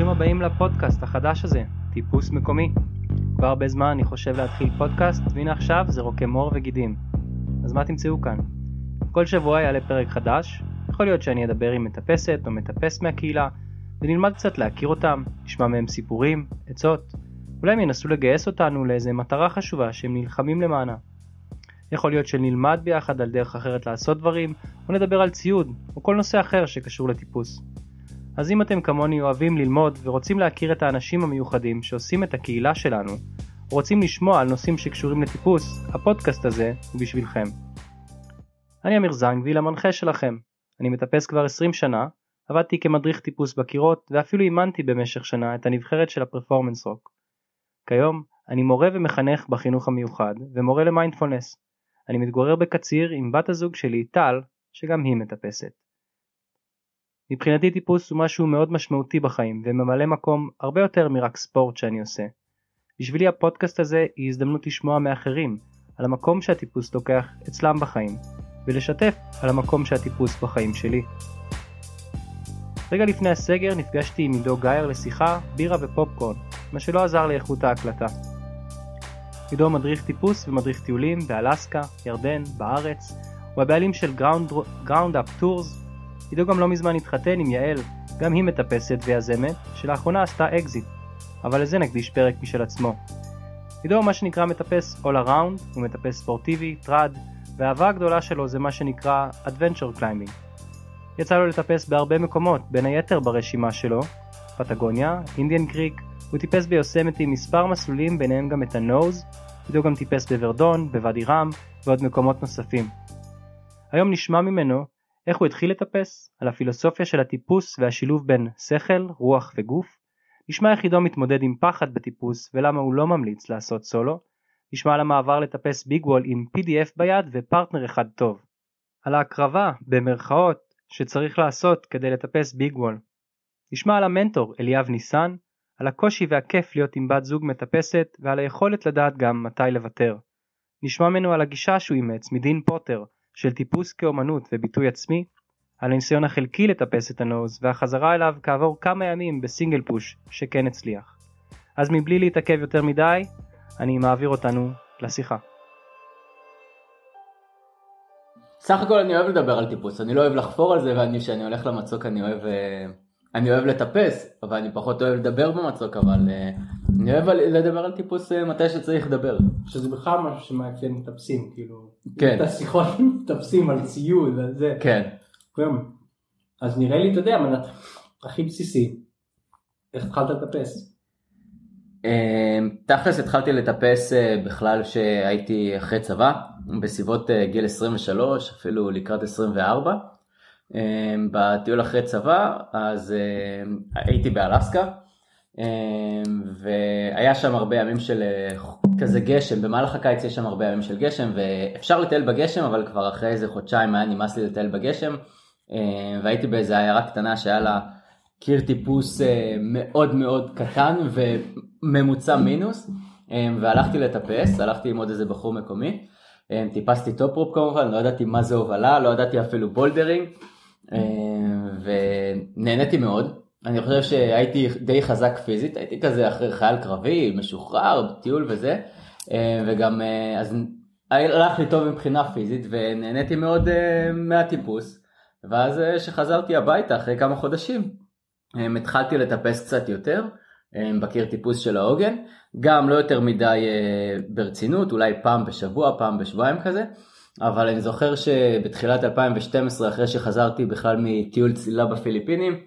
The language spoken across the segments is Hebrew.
ברוכים הבאים לפודקאסט החדש הזה, טיפוס מקומי. כבר הרבה זמן אני חושב להתחיל פודקאסט, והנה עכשיו זה רוקם עור וגידים. אז מה תמצאו כאן? כל שבוע יעלה פרק חדש, יכול להיות שאני אדבר עם מטפסת או מטפס מהקהילה, ונלמד קצת להכיר אותם, נשמע מהם סיפורים, עצות, אולי הם ינסו לגייס אותנו לאיזה מטרה חשובה שהם נלחמים למענה. יכול להיות שנלמד ביחד על דרך אחרת לעשות דברים, או נדבר על ציוד, או כל נושא אחר שקשור לטיפוס. אז אם אתם כמוני אוהבים ללמוד ורוצים להכיר את האנשים המיוחדים שעושים את הקהילה שלנו, רוצים לשמוע על נושאים שקשורים לטיפוס, הפודקאסט הזה הוא בשבילכם. אני אמיר זנגוויל המנחה שלכם. אני מטפס כבר 20 שנה, עבדתי כמדריך טיפוס בקירות ואפילו אימנתי במשך שנה את הנבחרת של הפרפורמנס רוק. כיום אני מורה ומחנך בחינוך המיוחד ומורה למיינדפולנס. אני מתגורר בקציר עם בת הזוג שלי טל, שגם היא מטפסת. מבחינתי טיפוס הוא משהו מאוד משמעותי בחיים וממלא מקום הרבה יותר מרק ספורט שאני עושה. בשבילי הפודקאסט הזה היא הזדמנות לשמוע מאחרים על המקום שהטיפוס לוקח אצלם בחיים ולשתף על המקום שהטיפוס בחיים שלי. רגע לפני הסגר נפגשתי עם עידו גייר לשיחה, בירה ופופקורן, מה שלא עזר לאיכות ההקלטה. עידו מדריך טיפוס ומדריך טיולים באלסקה, ירדן, בארץ, הוא הבעלים של Ground Up Tours. עידו גם לא מזמן התחתן עם יעל, גם היא מטפסת ויזמת, שלאחרונה עשתה אקזיט, אבל לזה נקדיש פרק משל עצמו. עידו הוא מה שנקרא מטפס all around, הוא מטפס ספורטיבי, trad, והאהבה הגדולה שלו זה מה שנקרא Adventure Climbing. יצא לו לטפס בהרבה מקומות, בין היתר ברשימה שלו, פטגוניה, אינדיאן קריק, הוא טיפס ביוסמתי מספר מסלולים ביניהם גם את הנוז, עידו גם טיפס בוורדון, בוואדי רם ועוד מקומות נוספים. היום נשמע ממנו איך הוא התחיל לטפס, על הפילוסופיה של הטיפוס והשילוב בין שכל, רוח וגוף, נשמע איך עידו מתמודד עם פחד בטיפוס ולמה הוא לא ממליץ לעשות סולו, נשמע על המעבר לטפס big wall עם PDF ביד ופרטנר אחד טוב. על ההקרבה, במרכאות, שצריך לעשות כדי לטפס ביג וול. נשמע על המנטור אליאב ניסן, על הקושי והכיף להיות עם בת זוג מטפסת ועל היכולת לדעת גם מתי לוותר. נשמע ממנו על הגישה שהוא אימץ מדין פוטר של טיפוס כאומנות וביטוי עצמי, על הניסיון החלקי לטפס את הנוז והחזרה אליו כעבור כמה ימים בסינגל פוש שכן הצליח. אז מבלי להתעכב יותר מדי, אני מעביר אותנו לשיחה. סך הכל אני אוהב לדבר על טיפוס, אני לא אוהב לחפור על זה ואני כשאני הולך למצוק אני אוהב אה, אני אוהב לטפס, אבל אני פחות אוהב לדבר במצוק, אבל uh, אני אוהב לדבר על טיפוס uh, מתי שצריך לדבר. שזה בכלל משהו שמאפיין מטפסים, כאילו, כן. את השיחות מטפסים על ציוד, על זה. כן. כן. אז נראה לי, אתה יודע, מנת הכי בסיסי, איך התחלת לטפס? Uh, תכלס התחלתי לטפס uh, בכלל שהייתי אחרי צבא, בסביבות uh, גיל 23, אפילו לקראת 24. אמ, בטיול אחרי צבא, אז אמ, הייתי באלסקה, אמ, והיה שם הרבה ימים של אה, כזה גשם, במהלך הקיץ יש שם הרבה ימים של גשם, ואפשר לטייל בגשם, אבל כבר אחרי איזה חודשיים היה נמאס לי לטייל בגשם, והייתי באיזה עיירה קטנה שהיה לה קיר טיפוס אה, מאוד מאוד קטן וממוצע מינוס, והלכתי לטפס, הלכתי עם עוד איזה בחור מקומי. טיפסתי top-rope כמובן, לא ידעתי מה זה הובלה, לא ידעתי אפילו bouldering, ונהניתי מאוד. אני חושב שהייתי די חזק פיזית, הייתי כזה אחרי חייל קרבי, משוחרר, טיול וזה, אה, וגם אה, אז הלך לי טוב מבחינה פיזית ונהניתי מאוד מהטיפוס. ואז כשחזרתי הביתה אחרי כמה חודשים, התחלתי לטפס קצת יותר בקיר טיפוס של העוגן, גם לא יותר מדי ברצינות, אולי פעם בשבוע, פעם בשבועיים כזה. אבל אני זוכר שבתחילת 2012 אחרי שחזרתי בכלל מטיול צלילה בפיליפינים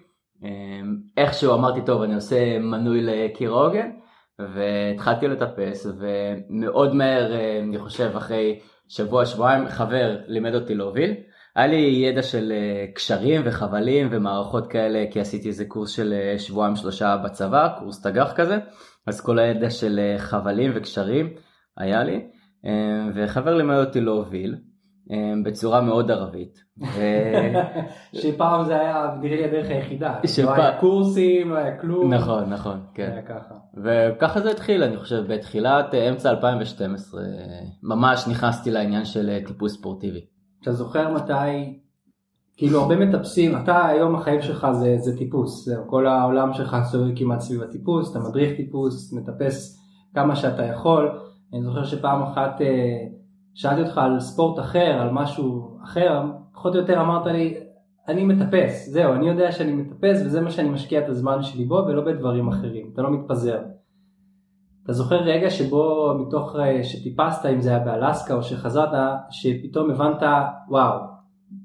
איכשהו אמרתי טוב אני עושה מנוי לקיר העוגן והתחלתי לטפס ומאוד מהר אה, אני חושב אחרי שבוע שבועיים חבר לימד אותי להוביל. היה לי ידע של אה, קשרים וחבלים ומערכות כאלה כי עשיתי איזה קורס של אה, שבועיים שלושה בצבא קורס תגח כזה אז כל הידע של חבלים וקשרים היה לי אמ, וחבר לימד אותי להוביל אמ, בצורה מאוד ערבית. שפעם זה היה נראה לי הדרך היחידה, לא היה קורסים, לא היה כלום. נכון, נכון, כן. וככה זה התחיל, אני חושב, בתחילת אה, אמצע 2012, ממש נכנסתי לעניין של אה, טיפוס ספורטיבי. אתה זוכר מתי כאילו הרבה מטפסים, אתה היום החיים שלך זה, זה טיפוס, כל העולם שלך סובב כמעט סביב הטיפוס, אתה מדריך טיפוס, מטפס כמה שאתה יכול. אני זוכר שפעם אחת אה, שאלתי אותך על ספורט אחר, על משהו אחר, פחות או יותר אמרת לי, אני מטפס, זהו, אני יודע שאני מטפס וזה מה שאני משקיע את הזמן שלי בו ולא בדברים אחרים, אתה לא מתפזר. אתה זוכר רגע שבו מתוך אה, שטיפסת, אם זה היה באלסקה או שחזרת, שפתאום הבנת, וואו,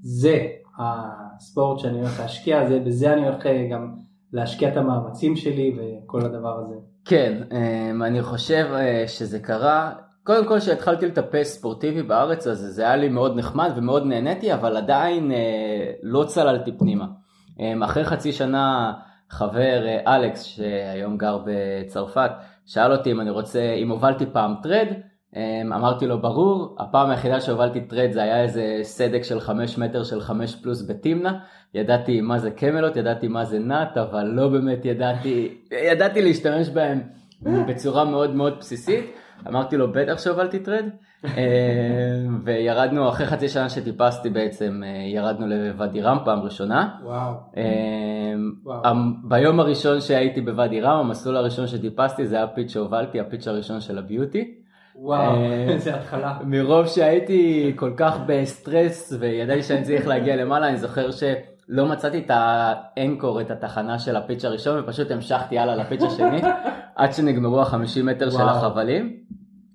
זה הספורט שאני הולך להשקיע, זה, בזה אני הולך אה, גם להשקיע את המאמצים שלי וכל הדבר הזה. כן, אמ, אני חושב אה, שזה קרה, קודם כל כשהתחלתי לטפס ספורטיבי בארץ אז זה היה לי מאוד נחמד ומאוד נהניתי, אבל עדיין לא צללתי פנימה. אמ, אחרי חצי שנה חבר אלכס שהיום גר בצרפת, שאל אותי אם אני רוצה, אם הובלתי פעם trad, אמ, אמרתי לו ברור, הפעם היחידה שהובלתי trad זה היה איזה סדק של 5 מטר של 5 פלוס בתמנע, ידעתי מה זה Camalot, ידעתי מה זה nut, אבל לא באמת ידעתי, ידעתי להשתמש בהם בצורה מאוד מאוד בסיסית, אמרתי לו בטח שהובלתי trad, אמ, וירדנו אחרי חצי שנה שטיפסתי בעצם, אה, ירדנו לוואדי רם פעם ראשונה. וואו. אמ, וואו. ביום הראשון שהייתי בוואדי רם, המסלול הראשון שטיפסתי זה היה הפיץ' שהובלתי, הפיץ' הראשון של הביוטי. וואו, איזה התחלה. מרוב שהייתי כל כך בסטרס וידעתי שאני צריך להגיע למעלה, אני זוכר שלא מצאתי את האנקור, את התחנה של הפיץ' הראשון, ופשוט המשכתי הלאה לפיץ' השני, עד שנגמרו החמישים מטר של החבלים.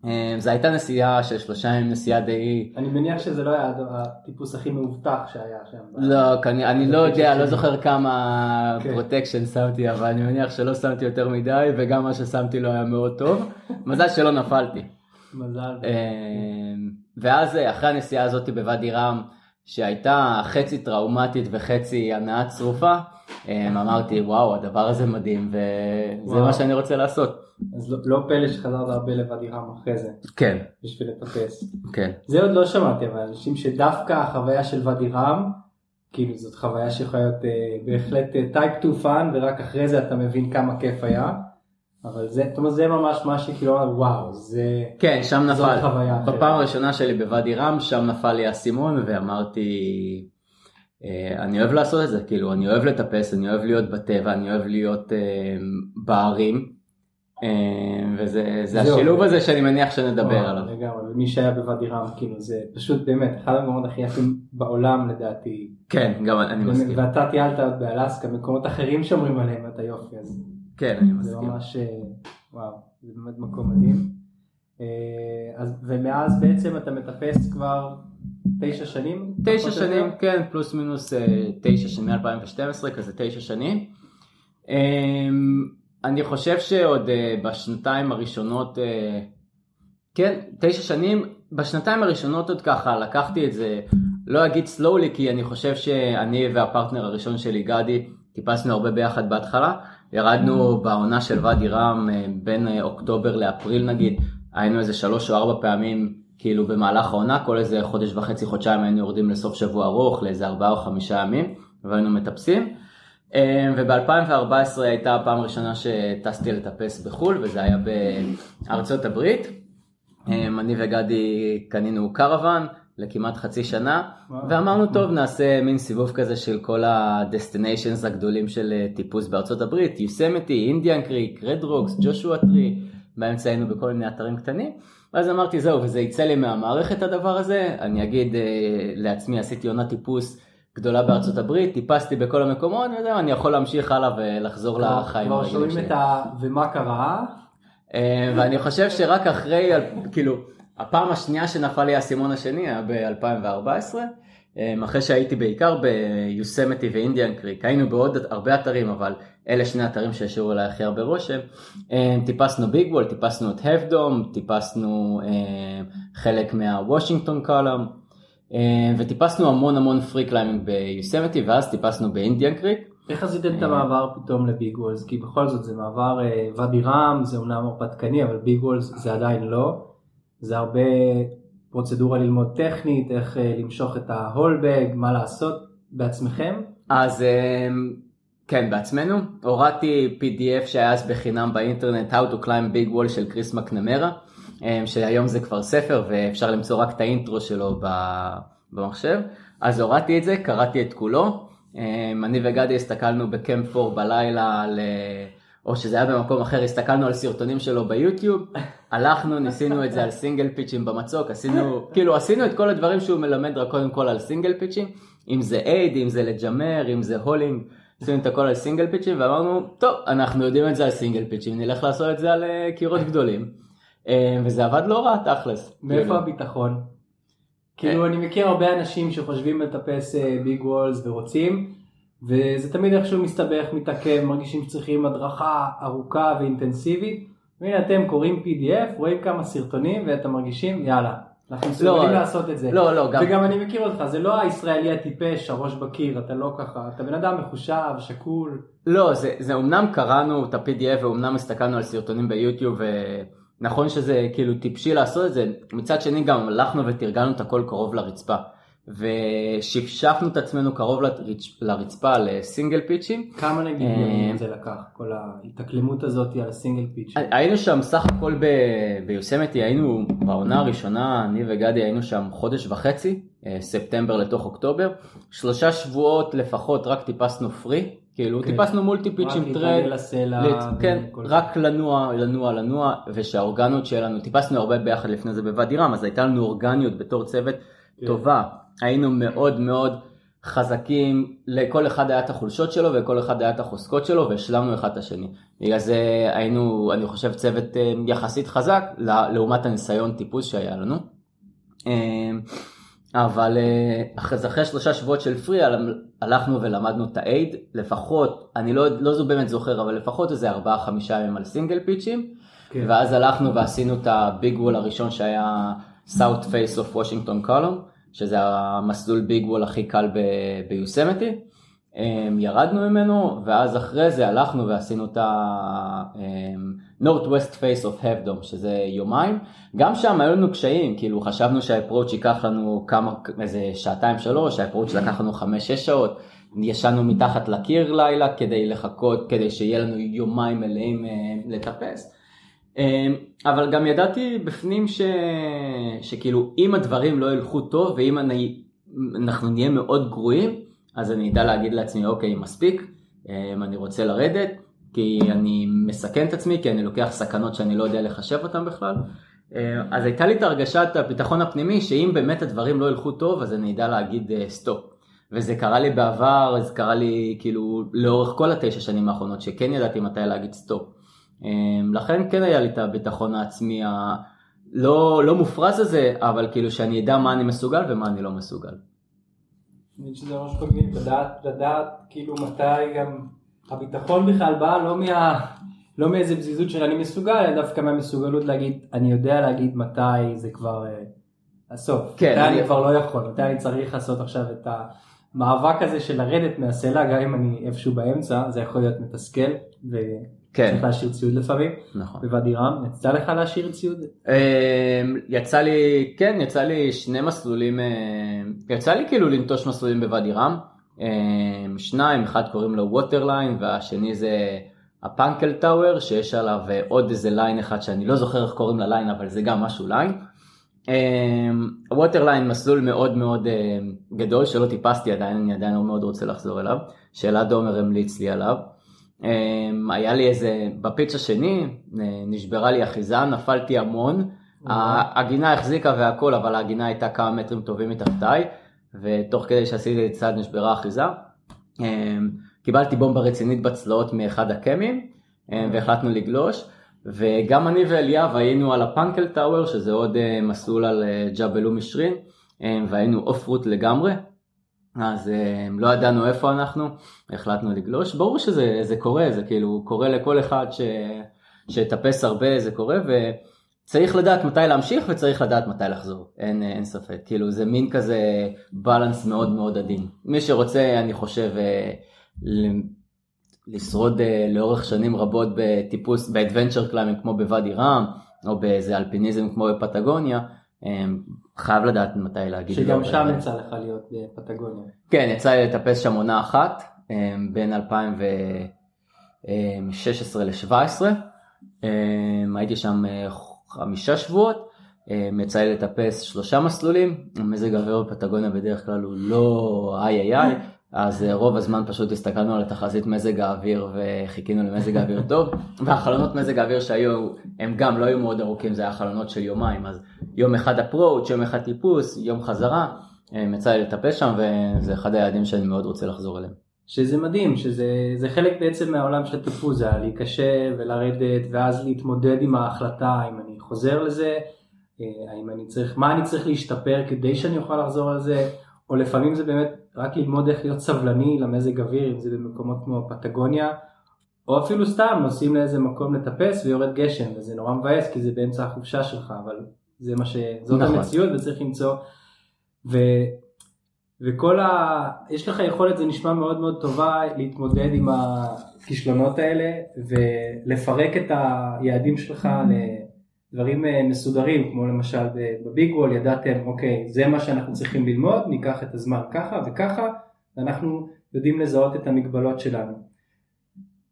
אמ, זו הייתה נסיעה של שלושה ימים, נסיעה די... אני מניח שזה לא היה הטיפוס הכי מאובטח שהיה שם. לא, אני לא יודע, לא זוכר כמה protection כן. שמתי, אבל אני מניח שלא שמתי יותר מדי, וגם מה ששמתי לא היה מאוד טוב. מזל שלא נפלתי. מזל. אמ, ואז אחרי הנסיעה הזאת בוואדי רם, שהייתה חצי טראומטית וחצי הנאה צרופה, אמרתי וואו הדבר הזה מדהים וזה מה שאני רוצה לעשות. אז לא, לא פלא שחזרת הרבה לוואדי רם אחרי זה. כן. בשביל לטפס. כן. זה עוד לא שמעתי אבל אנשים שדווקא החוויה של ואדי רם, כאילו זאת חוויה שיכולה להיות אה, בהחלט type 2 fun ורק אחרי זה אתה מבין כמה כיף היה. אבל זה, זאת אומרת, זה ממש מה שכאילו וואו, זה... כן, שם נפל. בפעם הראשונה שלי בוואדי רם, שם נפל לי האסימון ואמרתי, אה, אני אוהב לעשות את זה, כאילו, אני אוהב לטפס, אני אוהב להיות בטבע, אני אוהב להיות אה, בהרים, אה, וזה השילוב הזה שאני מניח שנדבר עליו. לגמרי, ומי שהיה בוואדי רם, כאילו, זה פשוט באמת אחד המקומות הכי יפים בעולם לדעתי. כן, גם אני מסכים. ואתה טיילת באלסקה, מקומות אחרים שאומרים עליהם את היופי הזה. כן, אני מסכים. זה ממש, וואו, זה באמת מקום מדהים. אז, ומאז בעצם אתה מטפס כבר תשע שנים? תשע שנים, כן, פלוס מינוס תשע שנים, מ-2012, כזה תשע שנים. אני חושב שעוד בשנתיים הראשונות, כן, תשע שנים, בשנתיים הראשונות עוד ככה לקחתי את זה, לא אגיד slowly, כי אני חושב שאני והפרטנר הראשון שלי, גדי, טיפסנו הרבה ביחד בהתחלה. ירדנו בעונה של ואדי רם בין אוקטובר לאפריל נגיד, היינו איזה שלוש או ארבע פעמים כאילו במהלך העונה, כל איזה חודש וחצי, חודשיים היינו יורדים לסוף שבוע ארוך, לאיזה ארבעה או חמישה ימים, והיינו מטפסים. וב-2014 הייתה הפעם הראשונה שטסתי לטפס בחו"ל, וזה היה בארצות הברית. אני וגדי קנינו קרוון לכמעט חצי שנה. ואמרנו טוב נעשה מין סיבוב כזה של כל ה destinations הגדולים של טיפוס בארצות הברית, יוסמתי, אינדיאן קריק, רד רוקס, ג'ושוע טרי, באמצע היינו בכל מיני אתרים קטנים. ואז אמרתי זהו וזה יצא לי מהמערכת הדבר הזה, אני אגיד אה, לעצמי עשיתי עונת טיפוס גדולה בארצות הברית, טיפסתי בכל המקומות וזהו אני יכול להמשיך הלאה ולחזור לחיים כבר שומעים את ה... ומה קרה? אה, ואני חושב שרק אחרי, כאילו, הפעם השנייה שנפל לי האסימון השני היה ב-2014. אחרי שהייתי בעיקר ביוסמתי ואינדיאן קריק, היינו בעוד הרבה אתרים אבל אלה שני אתרים שהשאירו עליי הכי הרבה רושם. טיפסנו big wall, טיפסנו את ההאף דום, טיפסנו חלק מהוושינגטון קולאם וטיפסנו המון המון free climbing ביוסמתי ואז טיפסנו באינדיאן קריק. איך עשיתם את המעבר פתאום ל big walls? כי בכל זאת זה מעבר ואדי רם, זה אומנם הרפתקני אבל ביג וולס זה עדיין לא. זה הרבה פרוצדורה ללמוד טכנית, איך אה, למשוך את ההולבג, מה לעשות בעצמכם? אז אה, כן, בעצמנו. הורדתי PDF שהיה אז בחינם באינטרנט, How to Climb Big Wall של קריס מקנמרה, אה, שהיום זה כבר ספר ואפשר למצוא רק את האינטרו שלו במחשב. אז הורדתי את זה, קראתי את כולו. אני וגדי הסתכלנו ב Camp 4 בלילה על... או שזה היה במקום אחר, הסתכלנו על סרטונים שלו ביוטיוב, הלכנו, ניסינו את זה על single pitch ים במצוק, עשינו, כאילו עשינו את כל הדברים שהוא מלמד רק קודם כל על single pitch ים, אם זה aid, אם זה לג'מר, אם זה hauling, עשינו את הכל על single pitch ים ואמרנו, טוב, אנחנו יודעים את זה על single pitch ים, נלך לעשות את זה על אה, קירות גדולים. אה, וזה עבד לא רע תכלס. מאיפה כאילו. הביטחון? כאילו אה. אני מכיר הרבה אנשים שחושבים לטפס ביג וולס ורוצים, וזה תמיד איכשהו מסתבך, מתעכב, מרגישים שצריכים הדרכה ארוכה ואינטנסיבית. והנה אתם קוראים PDF, רואים כמה סרטונים ואתם מרגישים יאללה, אנחנו מסוגלים לא, לעשות את זה. לא, לא, גם... וגם אני מכיר אותך, זה לא הישראלי הטיפש, הראש בקיר, אתה לא ככה, אתה בן אדם מחושב, שקול. לא, זה, זה אמנם קראנו את ה-PDF ואומנם הסתכלנו על סרטונים ביוטיוב, ונכון שזה כאילו טיפשי לעשות את זה, מצד שני גם הלכנו ותרגלנו את הכל קרוב לרצפה. ושפשפנו את עצמנו קרוב לרצ... לרצפה לסינגל פיצ'ים. כמה נגיד אה, ימים זה לקח, כל ההתאקלמות הזאת על הסינגל פיצ'ים? היינו שם סך הכל ב... ביוסמתי, היינו בעונה הראשונה, אני וגדי היינו שם חודש וחצי, אה, ספטמבר לתוך אוקטובר, שלושה שבועות לפחות רק טיפסנו פרי, כאילו כן. טיפסנו מולטי פיצ'ים טרד, כן, רק לנוע, לנוע, לנוע, ושהאורגנות שלנו, טיפסנו הרבה ביחד לפני זה בוואדי רם, אז הייתה לנו אורגניות בתור צוות כן. טובה. היינו מאוד מאוד חזקים, לכל אחד היה את החולשות שלו ולכל אחד היה את החוזקות שלו והשלמנו אחד את השני. בגלל זה היינו, אני חושב, צוות אה, יחסית חזק לעומת הניסיון טיפוס שהיה לנו. אה, אבל אה, אחרי, אחרי שלושה שבועות של פרי הלכנו ולמדנו את האייד, לפחות, אני לא, לא זו באמת זוכר, אבל לפחות איזה ארבעה חמישה ימים על סינגל פיצ'ים, כן. ואז הלכנו ועשינו את הביג וול הראשון שהיה South Face of Washington Column. שזה המסלול ביג וול הכי קל ביוסמתי. אמ, ירדנו ממנו ואז אחרי זה הלכנו ועשינו את ה-North West Face of Have שזה יומיים. גם שם היו לנו קשיים, כאילו חשבנו שהאפרוץ' ייקח לנו כמה, איזה שעתיים שלוש, האפרוץ' לקח לנו חמש שש שעות. ישנו מתחת לקיר לילה כדי לחכות, כדי שיהיה לנו יומיים מלאים אה, לטפס. אמ, אבל גם ידעתי בפנים ש... שכאילו אם הדברים לא ילכו טוב ואם אני... אנחנו נהיה מאוד גרועים, אז אני אדע להגיד לעצמי אוקיי מספיק, אמ, אני רוצה לרדת, כי אני מסכן את עצמי, כי אני לוקח סכנות שאני לא יודע לחשב אותן בכלל. אמ, אז הייתה לי את הרגשת הביטחון הפנימי שאם באמת הדברים לא ילכו טוב אז אני אדע להגיד אה, stop. וזה קרה לי בעבר, זה קרה לי כאילו לאורך כל התשע שנים האחרונות שכן ידעתי מתי להגיד stop. אמ, לכן כן היה לי את הביטחון העצמי הלא לא מופרז הזה, אבל כאילו שאני אדע מה אני מסוגל ומה אני לא מסוגל. אני חושב שזה ממש מגניב, לדעת, לדעת כאילו מתי גם הביטחון בכלל בא לא מה... לא מאיזה פזיזות של אני מסוגל, אלא דווקא מהמסוגלות להגיד, אני יודע להגיד מתי זה כבר אה, הסוף. כן. מתי אני... אני כבר לא יכול, מתי אני צריך לעשות עכשיו את המאבק הזה של לרדת מהסלע, גם אם אני איפשהו באמצע, זה יכול להיות מתסכל. ו... כן. צריך להשאיר ציוד לפעמים. נכון. בוואדי רם, יצא לך להשאיר ציוד? אמ, יצא לי, כן, יצא לי שני מסלולים, אה, יצא לי כאילו לנטוש מסלולים בוואדי רם. אמ, שניים, אחד קוראים לו Waterline והשני זה ה Vulcanics Tower שיש עליו אה, עוד איזה line אחד שאני לא זוכר איך קוראים ל line אבל זה גם משהו line. Waterline מסלול מאוד מאוד אה, גדול שלא טיפסתי עדיין, אני עדיין לא מאוד רוצה לחזור אליו, שאלעד עומר המליץ לי עליו. אמ, היה לי איזה, ב pitch השני נשברה לי אחיזה, נפלתי המון, העגינה החזיקה והכל, אבל העגינה הייתה כמה מטרים טובים מתחתיי, ותוך כדי שעשיתי צעד נשברה אחיזה. אמ, קיבלתי בומבה רצינית בצלעות מאחד הקמים, אמ, והחלטנו לגלוש. וגם אני ואליאב היינו על הפאנקל טאוור, שזה עוד אה, מסלול על אה, ג'אבל ומשרין, והיינו אוף רוט לגמרי, אז אה, לא ידענו איפה אנחנו, החלטנו לגלוש, ברור שזה קורה, זה כאילו קורה לכל אחד ש, שטפס הרבה, זה קורה, וצריך לדעת מתי להמשיך וצריך לדעת מתי לחזור, אין, אין ספק, כאילו זה מין כזה בלנס מאוד מאוד עדין. מי שרוצה, אני חושב, אה, לשרוד אה, לאורך שנים רבות בטיפוס, ב adventure climbing כמו בוואדי רם, או באיזה אלפיניזם כמו בפטגוניה, חייב לדעת מתי להגיד. שגם לא, שם יצא לך להיות בפטגוניה. כן, יצא לי לטפס שם עונה אחת, אמ, בין 2016 ל-2017. אמ, הייתי שם אה, חמישה שבועות, יצא לי לטפס שלושה מסלולים, מזג האוויר בפטגוניה בדרך כלל הוא לא איי איי איי, אז אה, רוב הזמן פשוט הסתכלנו על התחזית מזג האוויר וחיכינו למזג האוויר טוב, והחלונות מזג האוויר שהיו, הם גם לא היו מאוד ארוכים, זה היה חלונות של יומיים, אז יום אחד אפרוץ', יום אחד טיפוס, יום חזרה, יצא לי לטפס שם וזה אחד היעדים שאני מאוד רוצה לחזור אליהם. שזה מדהים, שזה חלק בעצם מהעולם של טיפוס, זה להיקשר ולרדת ואז להתמודד עם ההחלטה אם אני חוזר לזה, אה, האם אני צריך, מה אני צריך להשתפר כדי שאני אוכל לחזור על זה, או לפעמים זה באמת רק ללמוד איך להיות סבלני למזג אוויר, אם זה במקומות כמו פטגוניה, או אפילו סתם נוסעים לאיזה מקום לטפס ויורד גשם, וזה נורא מבאס כי זה באמצע החופשה שלך, אבל זה מה ש... זאת נכון. המציאות וצריך למצוא. ו... וכל ה... יש לך יכולת, זה נשמע מאוד מאוד טובה, להתמודד עם הכישלונות האלה ולפרק את היעדים שלך לדברים אה, מסודרים, כמו למשל בביג וול, ידעתם, אוקיי, זה מה שאנחנו צריכים ללמוד, ניקח את הזמן ככה וככה, ואנחנו יודעים לזהות את המגבלות שלנו.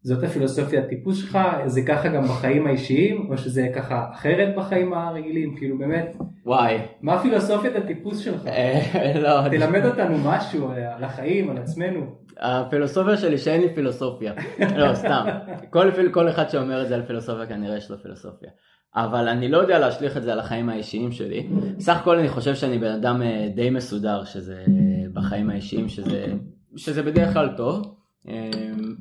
זאת הפילוסופיה הטיפוס שלך, זה ככה גם בחיים האישיים, או שזה ככה אחרת בחיים הרגילים, כאילו באמת, וואי, מה פילוסופיית הטיפוס שלך? אה, לא, תלמד אותנו משהו על החיים, על עצמנו. הפילוסופיה שלי שאין לי פילוסופיה, לא סתם, כל, כל אחד שאומר את זה על פילוסופיה כנראה יש לו פילוסופיה. אבל אני לא יודע להשליך את זה על החיים האישיים שלי. סך הכל אני חושב שאני בן אדם אה, די מסודר שזה בחיים האישיים שזה, שזה בדרך כלל טוב. אמ,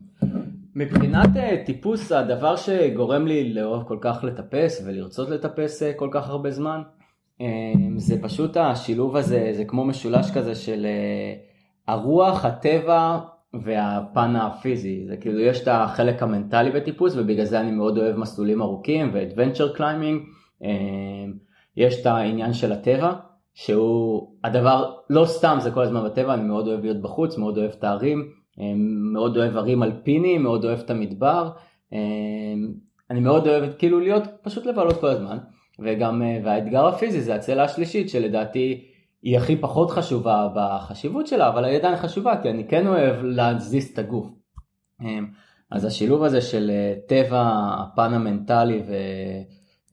מבחינת אה, טיפוס הדבר שגורם לי לאהוב כל כך לטפס ולרצות לטפס אה, כל כך הרבה זמן אה, זה פשוט השילוב הזה, זה כמו משולש כזה של הרוח, הטבע והפן הפיזי, זה כאילו יש את החלק המנטלי בטיפוס ובגלל זה אני מאוד אוהב מסלולים ארוכים ו adventure climbing, יש את העניין של הטבע שהוא הדבר, לא סתם זה כל הזמן בטבע, אני מאוד אוהב להיות בחוץ, מאוד אוהב את הערים, מאוד אוהב ערים אלפינים, מאוד אוהב את המדבר, אני מאוד אוהב כאילו להיות פשוט לבלות כל הזמן, וגם, אה, והאתגר הפיזי זה הצלע השלישית שלדעתי היא הכי פחות חשובה בחשיבות שלה, אבל היא עדיין חשובה כי אני כן אוהב להזיז את הגוף. אז השילוב הזה של אה, טבע, הפן המנטלי ו...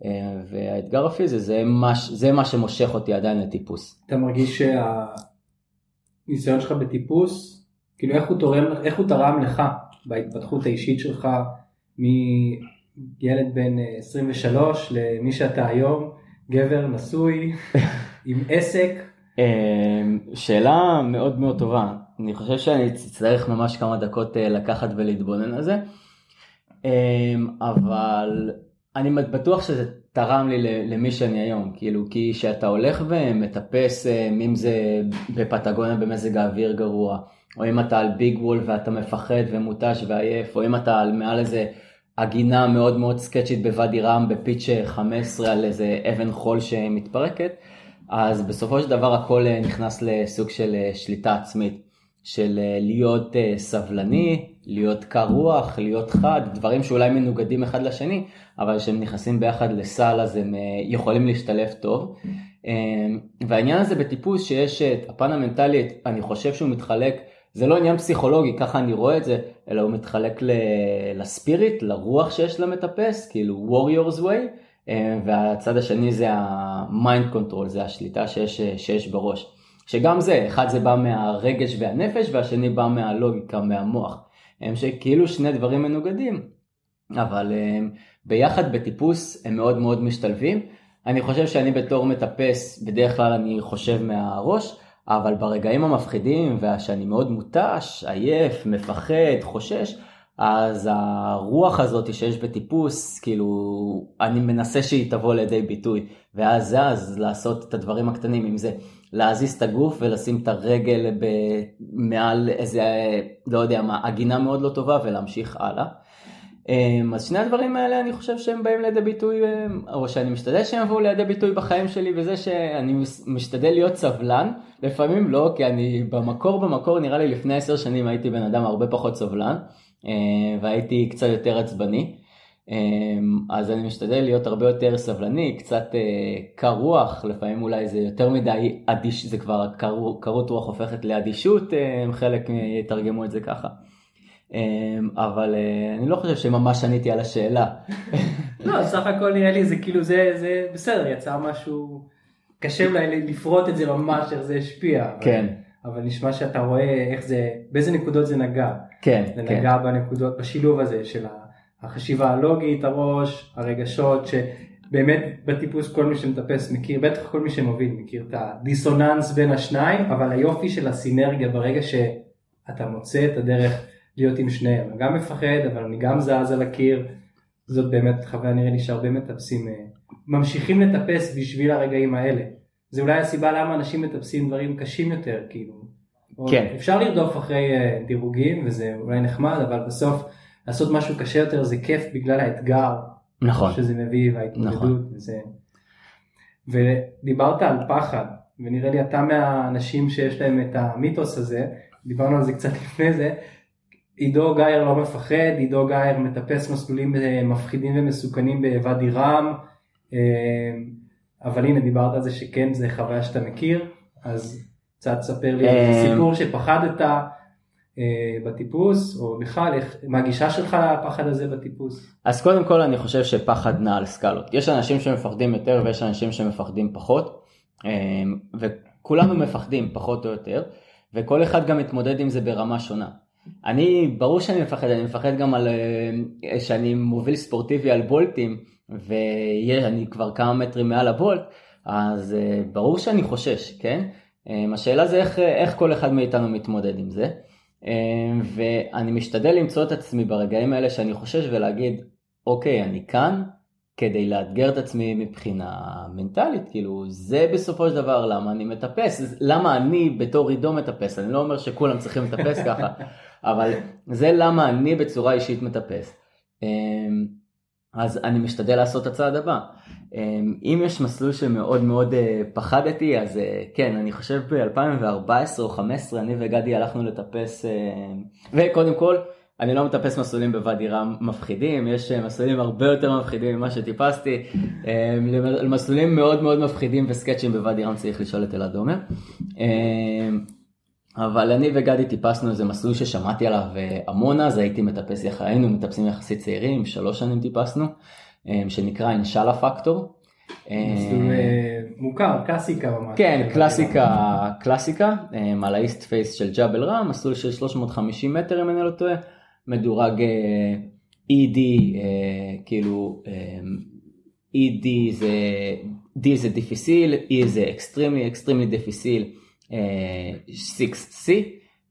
אה, והאתגר הפיזי זה מה, זה מה שמושך אותי עדיין לטיפוס. אתה מרגיש שהניסיון שלך בטיפוס כאילו איך הוא, תורם, איך הוא תרם לך בהתפתחות האישית שלך מילד בן 23 אה, למי שאתה היום, גבר נשוי עם עסק? אמ, שאלה מאוד מאוד טובה, אני חושב שאני אצטרך ממש כמה דקות אה, לקחת ולהתבונן על זה, אמ, אבל אני בטוח שזה תרם לי למי שאני היום, כאילו כי כשאתה הולך ומטפס, אה, אם זה בפטגוניה במזג האוויר גרוע, או אם אתה על ביג וול ואתה מפחד ומותש ועייף, או אם אתה על מעל איזה עגינה מאוד מאוד סקצ'ית בוואדי רם בפיץ' 15 על איזה אבן חול שמתפרקת, אז בסופו של דבר הכל אה, נכנס לסוג של אה, שליטה עצמית, של אה, להיות סבלני, להיות קר רוח, להיות חד, דברים שאולי מנוגדים אחד לשני, אבל כשהם נכנסים ביחד לסל אז הם יכולים להשתלב טוב. והעניין הזה בטיפוס שיש את הפן המנטלי, אני חושב שהוא מתחלק זה לא עניין פסיכולוגי, ככה אני רואה את זה, אלא הוא מתחלק לספיריט, לרוח שיש למטפס, כאילו warrior's way, והצד השני זה ה-mind control, זה השליטה שיש, שיש בראש. שגם זה, אחד זה בא מהרגש והנפש, והשני בא מהלוגיקה, מהמוח. הם שכאילו שני דברים מנוגדים, אבל הם, אה, ביחד בטיפוס הם מאוד מאוד משתלבים. אני חושב שאני בתור מטפס, בדרך כלל אני חושב מהראש, אבל ברגעים המפחידים ושאני מאוד מותש, עייף, מפחד, חושש, אז הרוח הזאת שיש בטיפוס, כאילו, אני מנסה שהיא תבוא לידי ביטוי. ואז זה אז לעשות את הדברים הקטנים, אם זה להזיז את הגוף ולשים את הרגל מעל איזה, לא יודע מה, עגינה מאוד לא טובה ולהמשיך הלאה. אמ, אז שני הדברים האלה אני חושב שהם באים לידי ביטוי, אמ, או שאני משתדל שהם יבואו לידי ביטוי בחיים שלי וזה שאני משתדל להיות סבלן, לפעמים לא, כי אני במקור במקור נראה לי לפני עשר שנים הייתי בן אדם הרבה פחות סבלן, והייתי קצת יותר עצבני, אז אני משתדל להיות הרבה יותר סבלני, קצת אה, קר רוח, לפעמים אולי זה יותר מדי אדיש, זה כבר קרות רוח הופכת לאדישות, חלק יתרגמו את זה ככה. אבל אה, אני לא חושב שממש עניתי על השאלה. לא, סך הכל נראה לי זה כאילו זה, זה בסדר, יצא משהו, קשה אולי לפרוט את זה ממש, איך זה השפיע. כן. אבל נשמע שאתה רואה איך זה, באיזה נקודות זה נגע. כן, זה כן. נגע בנקודות, בשילוב הזה של החשיבה הלוגית, הראש, הרגשות, שבאמת בטיפוס כל מי שמטפס מכיר, בטח כל מי שמוביל מכיר את הדיסוננס בין השניים, אבל היופי של הסינרגיה ברגע שאתה מוצא את הדרך להיות עם שניהם. אני גם מפחד, אבל אני גם זז על הקיר. זאת באמת חוויה נראה לי שהרבה מטפסים אה, ממשיכים לטפס בשביל הרגעים האלה. זה אולי הסיבה למה אנשים מטפסים דברים קשים יותר, כאילו. כן. אפשר לרדוף אחרי אה, דירוגים וזה אולי נחמד, אבל בסוף לעשות משהו קשה יותר זה כיף בגלל האתגר נכון. שזה מביא וההתמודדות נכון. וזה. ודיברת על פחד, ונראה לי אתה מהאנשים שיש להם את המיתוס הזה, דיברנו על זה קצת לפני זה, עידו גייר לא מפחד, עידו גייר מטפס מסלולים אה, מפחידים ומסוכנים בוואדי רם, אה, אבל הנה דיברת על זה שכן זה חוויה שאתה מכיר, אז קצת תספר לי אה, סיפור שפחדת אה, בטיפוס, או בכלל מה הגישה שלך לפחד הזה בטיפוס. אז קודם כל אני חושב שפחד נע על סקלות. יש אנשים שמפחדים יותר ויש אנשים שמפחדים פחות, אמ, וכולנו מפחדים פחות או יותר, וכל אחד גם מתמודד עם זה ברמה שונה. אני, ברור שאני מפחד, אני מפחד גם על, אה, שאני מוביל ספורטיבי על בולטים, ואני כבר כמה מטרים מעל הבולט, אז אה, ברור שאני חושש, כן? אמ, השאלה זה איך, איך כל אחד מאיתנו מתמודד עם זה. ואני משתדל למצוא את עצמי ברגעים האלה שאני חושש ולהגיד, אוקיי, אני כאן כדי לאתגר את עצמי מבחינה מנטלית, כאילו זה בסופו של דבר למה אני מטפס, למה אני בתור עידו מטפס, אני לא אומר שכולם צריכים לטפס ככה, אבל זה למה אני בצורה אישית מטפס. אמ, אז אני משתדל לעשות את הצעד הבא. אמ, אם יש מסלול שמאוד מאוד אה, פחדתי, אז אה, כן, אני חושב ב-2014 או 2015 אני וגדי הלכנו לטפס, אה, וקודם כל, אני לא מטפס מסלולים בוואדי רם מפחידים, יש מסלולים הרבה יותר מפחידים ממה שטיפסתי, אמ, למסלולים מאוד מאוד מפחידים וסקצ'ים בוואדי רם צריך לשאול את אלעד עומר. אבל אני וגדי טיפסנו איזה מסלול ששמעתי עליו אה, המון אז, הייתי מטפס, יח- היינו מטפסים יחסית צעירים, שלוש שנים טיפסנו, אה, שנקרא Inshallah Factor. מסלול אה, מוכר, קלאסיקה ממש. כן, קלאסיקה, קלאסיקה, אה, על ה East face של ג'בל רם, מסלול של 350 מטר אם אני לא טועה, מדורג אה, ED, אה, כאילו אה, ED זה, D זה difficile, E זה extremely, extremely difficile, 6C,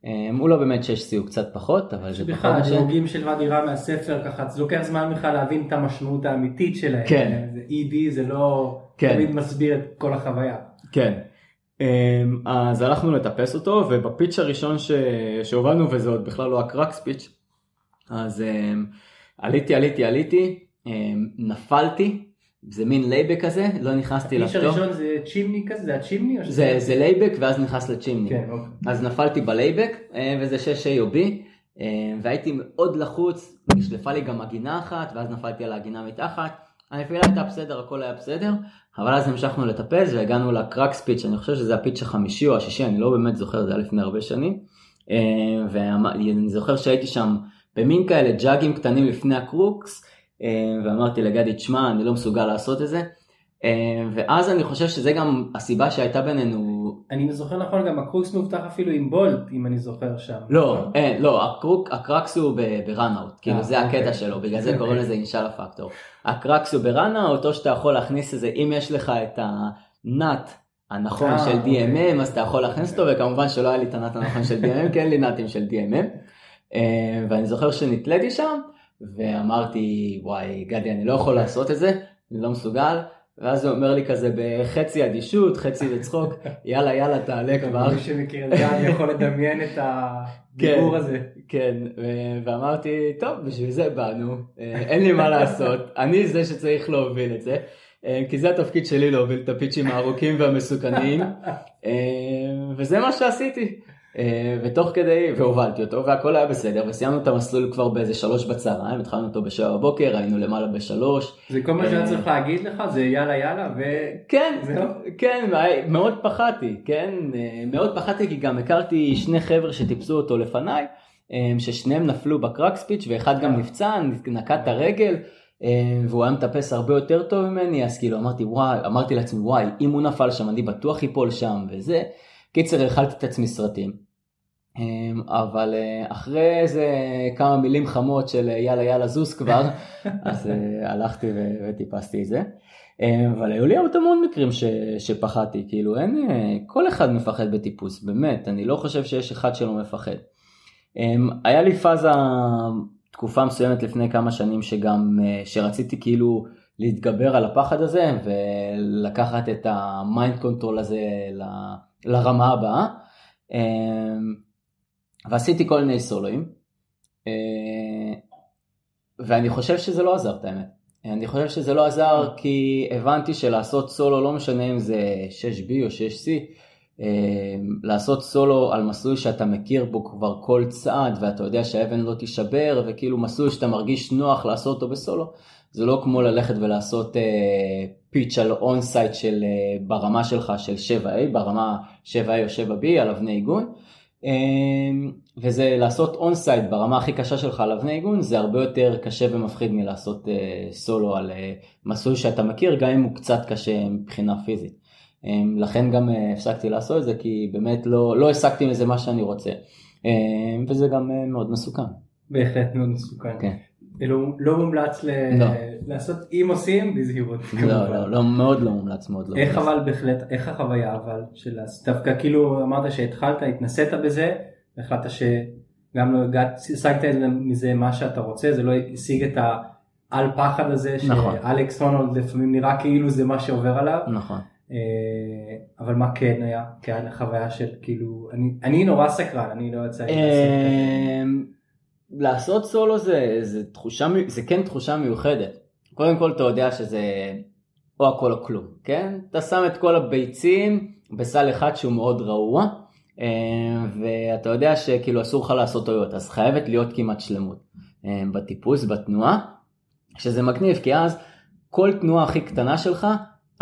אה, הוא לא באמת 6C, הוא קצת פחות, אבל זה פחות בכלל, משנה. הדירוגים של ואדי רם מהספר ככה, זה לוקח זמן בכלל להבין את המשמעות האמיתית שלהם. כן. זה ED זה לא כן. תמיד מסביר את כל החוויה. כן. אמ, אז הלכנו לטפס אותו וב pitch הראשון ש... שהובלנו וזה עוד בכלל לא ה crux pitch אז אמ, עליתי עליתי עליתי אמ, נפלתי זה מין layback כזה לא נכנסתי האיש לפטור הראשון זה chimney כזה, זה ה chimney? או שזה- זה, זה layback ואז נכנס ל chimney כן, אוקיי. אז נפלתי ב layback אה, וזה 6A או B אה, והייתי מאוד לחוץ, נשלפה לי גם הגינה אחת ואז נפלתי על הגינה מתחת. הנפילה הייתה בסדר, הכל היה בסדר, אבל אז המשכנו לטפס והגענו לקרקס פיץ', אני חושב שזה הפיץ' החמישי או השישי, אני לא באמת זוכר, זה היה לפני הרבה שנים. אה, ואני זוכר שהייתי שם במין כאלה ג'אגים קטנים לפני הקרוקס, ואמרתי לגדי, תשמע, אני לא מסוגל לעשות את זה. אה, ואז אני חושב שזה גם הסיבה שהייתה בינינו אני זוכר נכון, גם הקרוקס מאובטח אפילו עם בולט, אם אני זוכר שם. לא, אין, לא, הקרוק, הקרקס הוא בראנאוט, כאילו אה, זה אוקיי. הקטע שלו, בגלל זה אוקיי. קוראים לזה אינשאללה פקטור. הקרקס הוא בראנאוט, או שאתה יכול להכניס איזה, אם יש לך את הנאט הנכון אה, של אוקיי. DMM, אז אתה יכול להכניס אותו, וכמובן שלא היה לי את הנאט הנכון של DMM, כי אין לי נאטים של DMM. אה, ואני זוכר שנתליתי שם, ואמרתי, וואי, גדי, אני לא יכול לעשות את זה, אני לא מסוגל. ואז הוא אומר לי כזה בחצי אדישות, חצי בצחוק, יאללה יאללה תעלה כבר. מי שמכיר את זה, אני יכול לדמיין את הדיבור הזה. כן, ואמרתי, טוב, בשביל זה באנו, אה, אין לי מה לעשות, אני זה שצריך להוביל את זה, אה, כי זה התפקיד שלי להוביל את הפיצ'ים הארוכים והמסוכנים, אה, וזה מה שעשיתי. אה, ותוך כדי, והובלתי אותו, והכל היה בסדר, וסיימנו את המסלול כבר באיזה שלוש בצהריים, התחלנו אותו בשבע בבוקר, היינו למעלה בשלוש. זה כל מה שהיה אה, צריך להגיד לך, זה יאללה יאללה, ו... כן, זהו? כן, מאוד פחדתי, כן, אה, מאוד פחדתי כי גם הכרתי שני חבר'ה שטיפסו אותו לפניי, אה, ששניהם נפלו בקרקספיץ' ואחד גם נפצע, נקע את הרגל, אה, והוא היה מטפס הרבה יותר טוב ממני, אז כאילו אמרתי וואי, אמרתי לעצמי וואי, אם הוא נפל שם אני בטוח איפול שם וזה. קיצר, האכלתי את עצמי סרטים. אה, אבל אחרי איזה כמה מילים חמות של יאללה יאללה זוז כבר, אז הלכתי וטיפסתי את זה. אבל היו לי עוד המון מקרים ש, שפחדתי, כאילו אין, כל אחד מפחד בטיפוס, באמת, אני לא חושב שיש אחד שלא מפחד. היה לי פאזה תקופה מסוימת לפני כמה שנים שגם, אה, שרציתי כאילו להתגבר על הפחד הזה ולקחת את ה mind control הזה ל, לרמה הבאה. אמ, ועשיתי כל מיני סולואים. אה, ואני חושב שזה לא עזר את האמת. אני חושב שזה לא עזר כי הבנתי שלעשות סולו לא משנה אם זה 6B או 6C אמ, לעשות סולו על מסלול שאתה מכיר בו כבר כל צעד ואתה יודע שהאבן לא תישבר וכאילו מסלול שאתה מרגיש נוח לעשות אותו בסולו זה לא כמו ללכת ולעשות uh, pitch על on sight של uh, ברמה שלך של 7A ברמה 7A או 7B על אבני עיגון um, וזה לעשות on sight ברמה הכי קשה שלך על אבני עיגון זה הרבה יותר קשה ומפחיד מלעשות סולו על uh, מסלול שאתה מכיר גם אם הוא קצת קשה מבחינה פיזית. אמ, לכן גם אה, הפסקתי לעשות את זה כי באמת לא, לא השגתי מזה מה שאני רוצה אמ, וזה גם אה, מאוד מסוכן. בהחלט מאוד מסוכן. כן. לא, לא מומלץ ל... לא. לעשות אם עושים בזהירות. לא, לא, לא, מאוד לא מומלץ, מאוד לא איך מומלץ. אבל בהחלט, איך החוויה אבל של דווקא כאילו אמרת שהתחלת, התנסית בזה, החלטת שגם לא הגעת, השגת מזה מה שאתה רוצה, זה לא השיג את העל פחד הזה, נכון. שאלכס הונולד לפעמים נראה כאילו זה מה שעובר עליו. נכון. אה, אבל מה כן היה כאן חוויה של כאילו אני אני נורא סקרן אני לא יצא לי לעשות סולו זה זה תחושה זה כן תחושה מיוחדת. קודם כל אתה יודע שזה או הכל או כלום כן? אתה שם את כל הביצים בסל אחד שהוא מאוד רעוע אמ, ואתה יודע שכאילו אסור לך לעשות טעויות אז חייבת להיות כמעט שלמות אמ, בטיפוס בתנועה שזה מגניב כי אז כל תנועה הכי קטנה שלך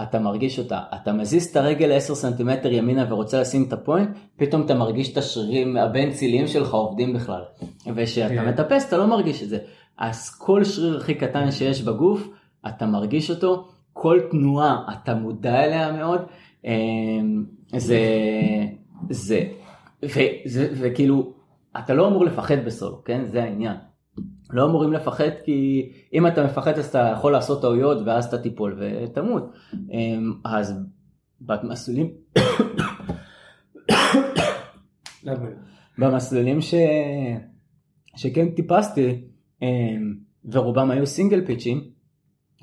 אתה מרגיש אותה. אתה מזיז את הרגל 10 סנטימטר ימינה ורוצה לשים את הפוינט, פתאום אתה מרגיש את השרירים הבין ציליים שלך עובדים בכלל. וכשאתה כן. מטפס אתה לא מרגיש את זה. אז כל שריר הכי קטן שיש בגוף, אתה מרגיש אותו, כל תנועה אתה מודע אליה מאוד. אמ, זה, זה, וכאילו, אתה לא אמור לפחד בסולו, כן? זה העניין. לא אמורים לפחד כי אם אתה מפחד אז אתה יכול לעשות טעויות ואז אתה תיפול ותמות. אמ, אז במסלולים במסלולים ש... שכן טיפסתי אמ, ורובם היו סינגל פיצ'ים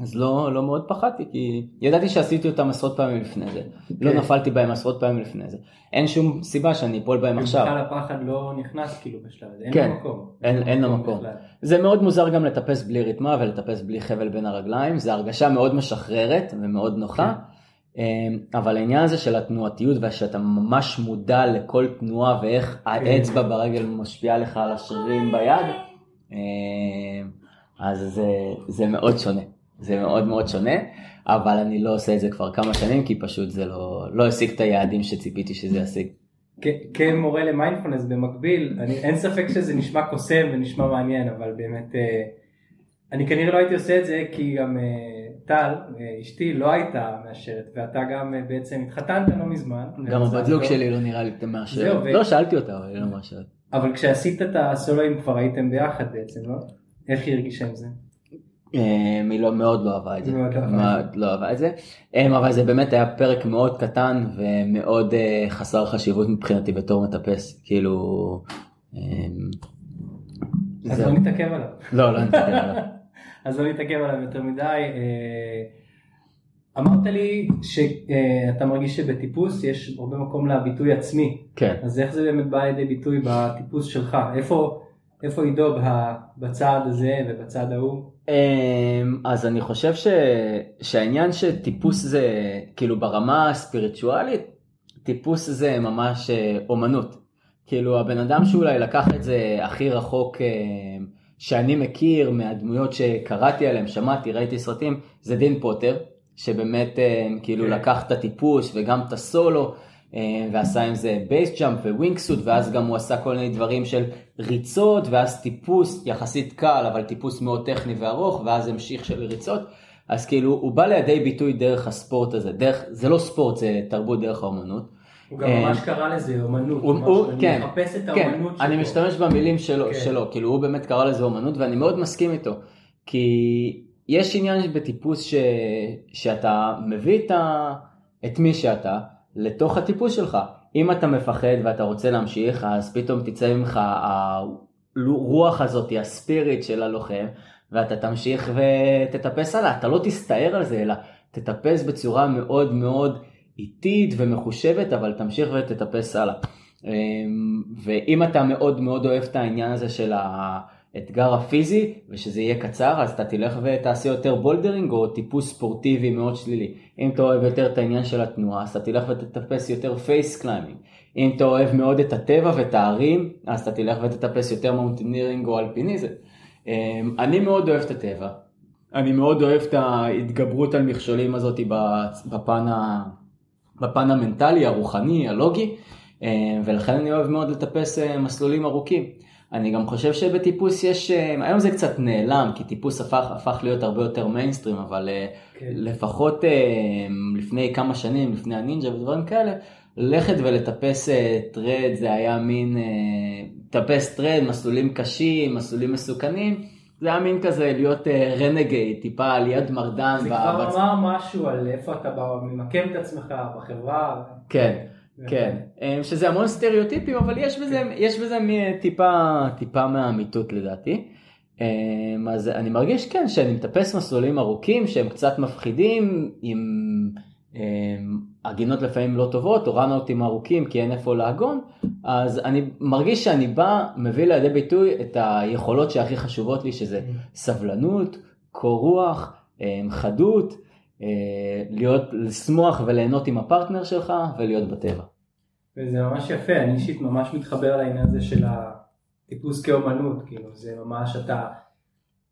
אז לא, לא מאוד פחדתי, כי ידעתי שעשיתי אותם עשרות פעמים לפני זה. Okay. לא כן. נפלתי בהם עשרות פעמים לפני זה. אין שום סיבה שאני אפול בהם עכשיו. בכלל הפחד לא נכנס כאילו בשלב הזה, אין כן, לו מקום. אין, אין לו מקום. בכלל. זה מאוד מוזר גם לטפס בלי ריתמה ולטפס בלי חבל בין הרגליים, זה הרגשה מאוד משחררת ומאוד נוחה. Okay. כן. אמ, אבל העניין הזה של התנועתיות ושאתה ממש מודע לכל תנועה ואיך okay. האצבע ברגל משפיעה לך על השרירים ביד, אמ, אז זה, זה מאוד שונה. זה מאוד מאוד שונה, אבל אני לא עושה את זה כבר כמה שנים, כי פשוט זה לא, לא השיג את היעדים שציפיתי שזה ישיג. כמורה למיינדפולנס במקביל, אני, אין ספק שזה נשמע קוסם ונשמע מעניין, אבל באמת, אה, אני כנראה לא הייתי עושה את זה, כי גם אה, טל, אה, אשתי, לא הייתה מאשרת, ואתה גם בעצם התחתנת לא מזמן. גם הבת זוג שלי לא נראה לי מאשרת. לא, שאלתי אותה, אבל היא לא מאשרת. אבל כשעשית את הסולואים כבר הייתם ביחד בעצם, לא? איך היא הרגישה עם זה? אמ, היא לא, מאוד לא אהבה את זה, מאוד לא אהבה את זה, אמ, אבל זה באמת היה פרק מאוד קטן ומאוד אה, חסר חשיבות מבחינתי בתור מטפס, כאילו... אמ, אז לא נתעכב עליו. לא, לא נתעכב עליו. אז לא נתעכב עליו יותר מדי. אה, אמרת לי שאתה מרגיש שבטיפוס יש הרבה מקום לביטוי עצמי. כן. אז איך זה באמת בא לידי ביטוי בטיפוס שלך? איפה, איפה עידו בצעד הזה ובצעד ההוא? אמ, אז אני חושב ש... שהעניין שטיפוס זה כאילו ברמה הספיריטואלית טיפוס זה ממש אה, אומנות. כאילו הבן אדם שאולי לקח את זה הכי רחוק אה, שאני מכיר מהדמויות שקראתי עליהם, שמעתי, ראיתי סרטים, זה דין פוטר, שבאמת אה, כאילו okay. כן. לקח את הטיפוס וגם את הסולו ועשה עם זה base jump wing suit ואז גם הוא עשה כל מיני דברים של ריצות ואז טיפוס יחסית קל אבל טיפוס מאוד טכני וארוך ואז המשיך של ריצות. אז כאילו הוא בא לידי ביטוי דרך הספורט הזה, דרך, זה לא ספורט זה תרבות דרך האומנות. הוא גם ממש קרא לזה אומנות, הוא, הוא, אני כן, מחפש את כן, האומנות כן, שלו. אני משתמש במילים שלו, כן. שלו, כאילו הוא באמת קרא לזה אומנות ואני מאוד מסכים איתו. כי יש עניין בטיפוס ש... שאתה מביא את, ה... את מי שאתה לתוך הטיפוס שלך. אם אתה מפחד ואתה רוצה להמשיך, אז פתאום תצא ממך הרוח הזאת, ה spirit של הלוחם, ואתה תמשיך ותטפס הלאה. אתה לא תסתער על זה, אלא תטפס בצורה מאוד מאוד איטית ומחושבת, אבל תמשיך ותטפס הלאה. אמ, ואם אתה מאוד מאוד אוהב את העניין הזה של ה... האתגר הפיזי ושזה יהיה קצר אז אתה תלך ותעשה יותר bouldering או טיפוס ספורטיבי מאוד שלילי. אם אתה אוהב יותר את העניין של התנועה אז אתה תלך ותטפס יותר face climbing. אם אתה אוהב מאוד את הטבע ואת ההרים אז אתה תלך ותטפס יותר mountaineering או אלפיניזם. אמ, אני מאוד אוהב את הטבע. אני מאוד אוהב את ההתגברות על מכשולים הזאת בפן, ה... בפן המנטלי, הרוחני, הלוגי, אמ, ולכן אני אוהב מאוד לטפס אה, מסלולים ארוכים. אני גם חושב שבטיפוס יש, אה, היום זה קצת נעלם, כי טיפוס הפך, הפך להיות הרבה יותר מיינסטרים, אבל אה, כן. לפחות אה, לפני כמה שנים, לפני הנינג'ה ודברים כאלה, ללכת ולטפס trad זה היה מין, לטפס trad, מסלולים קשים, מסלולים מסוכנים. זה היה מין כזה להיות renegade, טיפה ילד מרדן. זה כבר אמר משהו על איפה אתה ממקם את עצמך בחברה. כן. כן, אמ, שזה המון סטריאוטיפים, אבל יש בזה, כן. יש בזה טיפה, טיפה מהאמיתות לדעתי. אמ, אז אני מרגיש כן שאני מטפס מסלולים ארוכים שהם קצת מפחידים עם הגינות אמ, לפעמים לא טובות או ראנאוטים ארוכים כי אין איפה לעגון אז אני מרגיש שאני בא מביא לידי ביטוי את היכולות שהכי חשובות לי שזה כן. סבלנות, קור רוח, חדות אה, להיות, לשמוח וליהנות עם הפרטנר שלך ולהיות בטבע. וזה ממש יפה, אני אישית ממש מתחבר לעניין הזה של הטיפוס כאומנות, כאילו זה ממש אתה,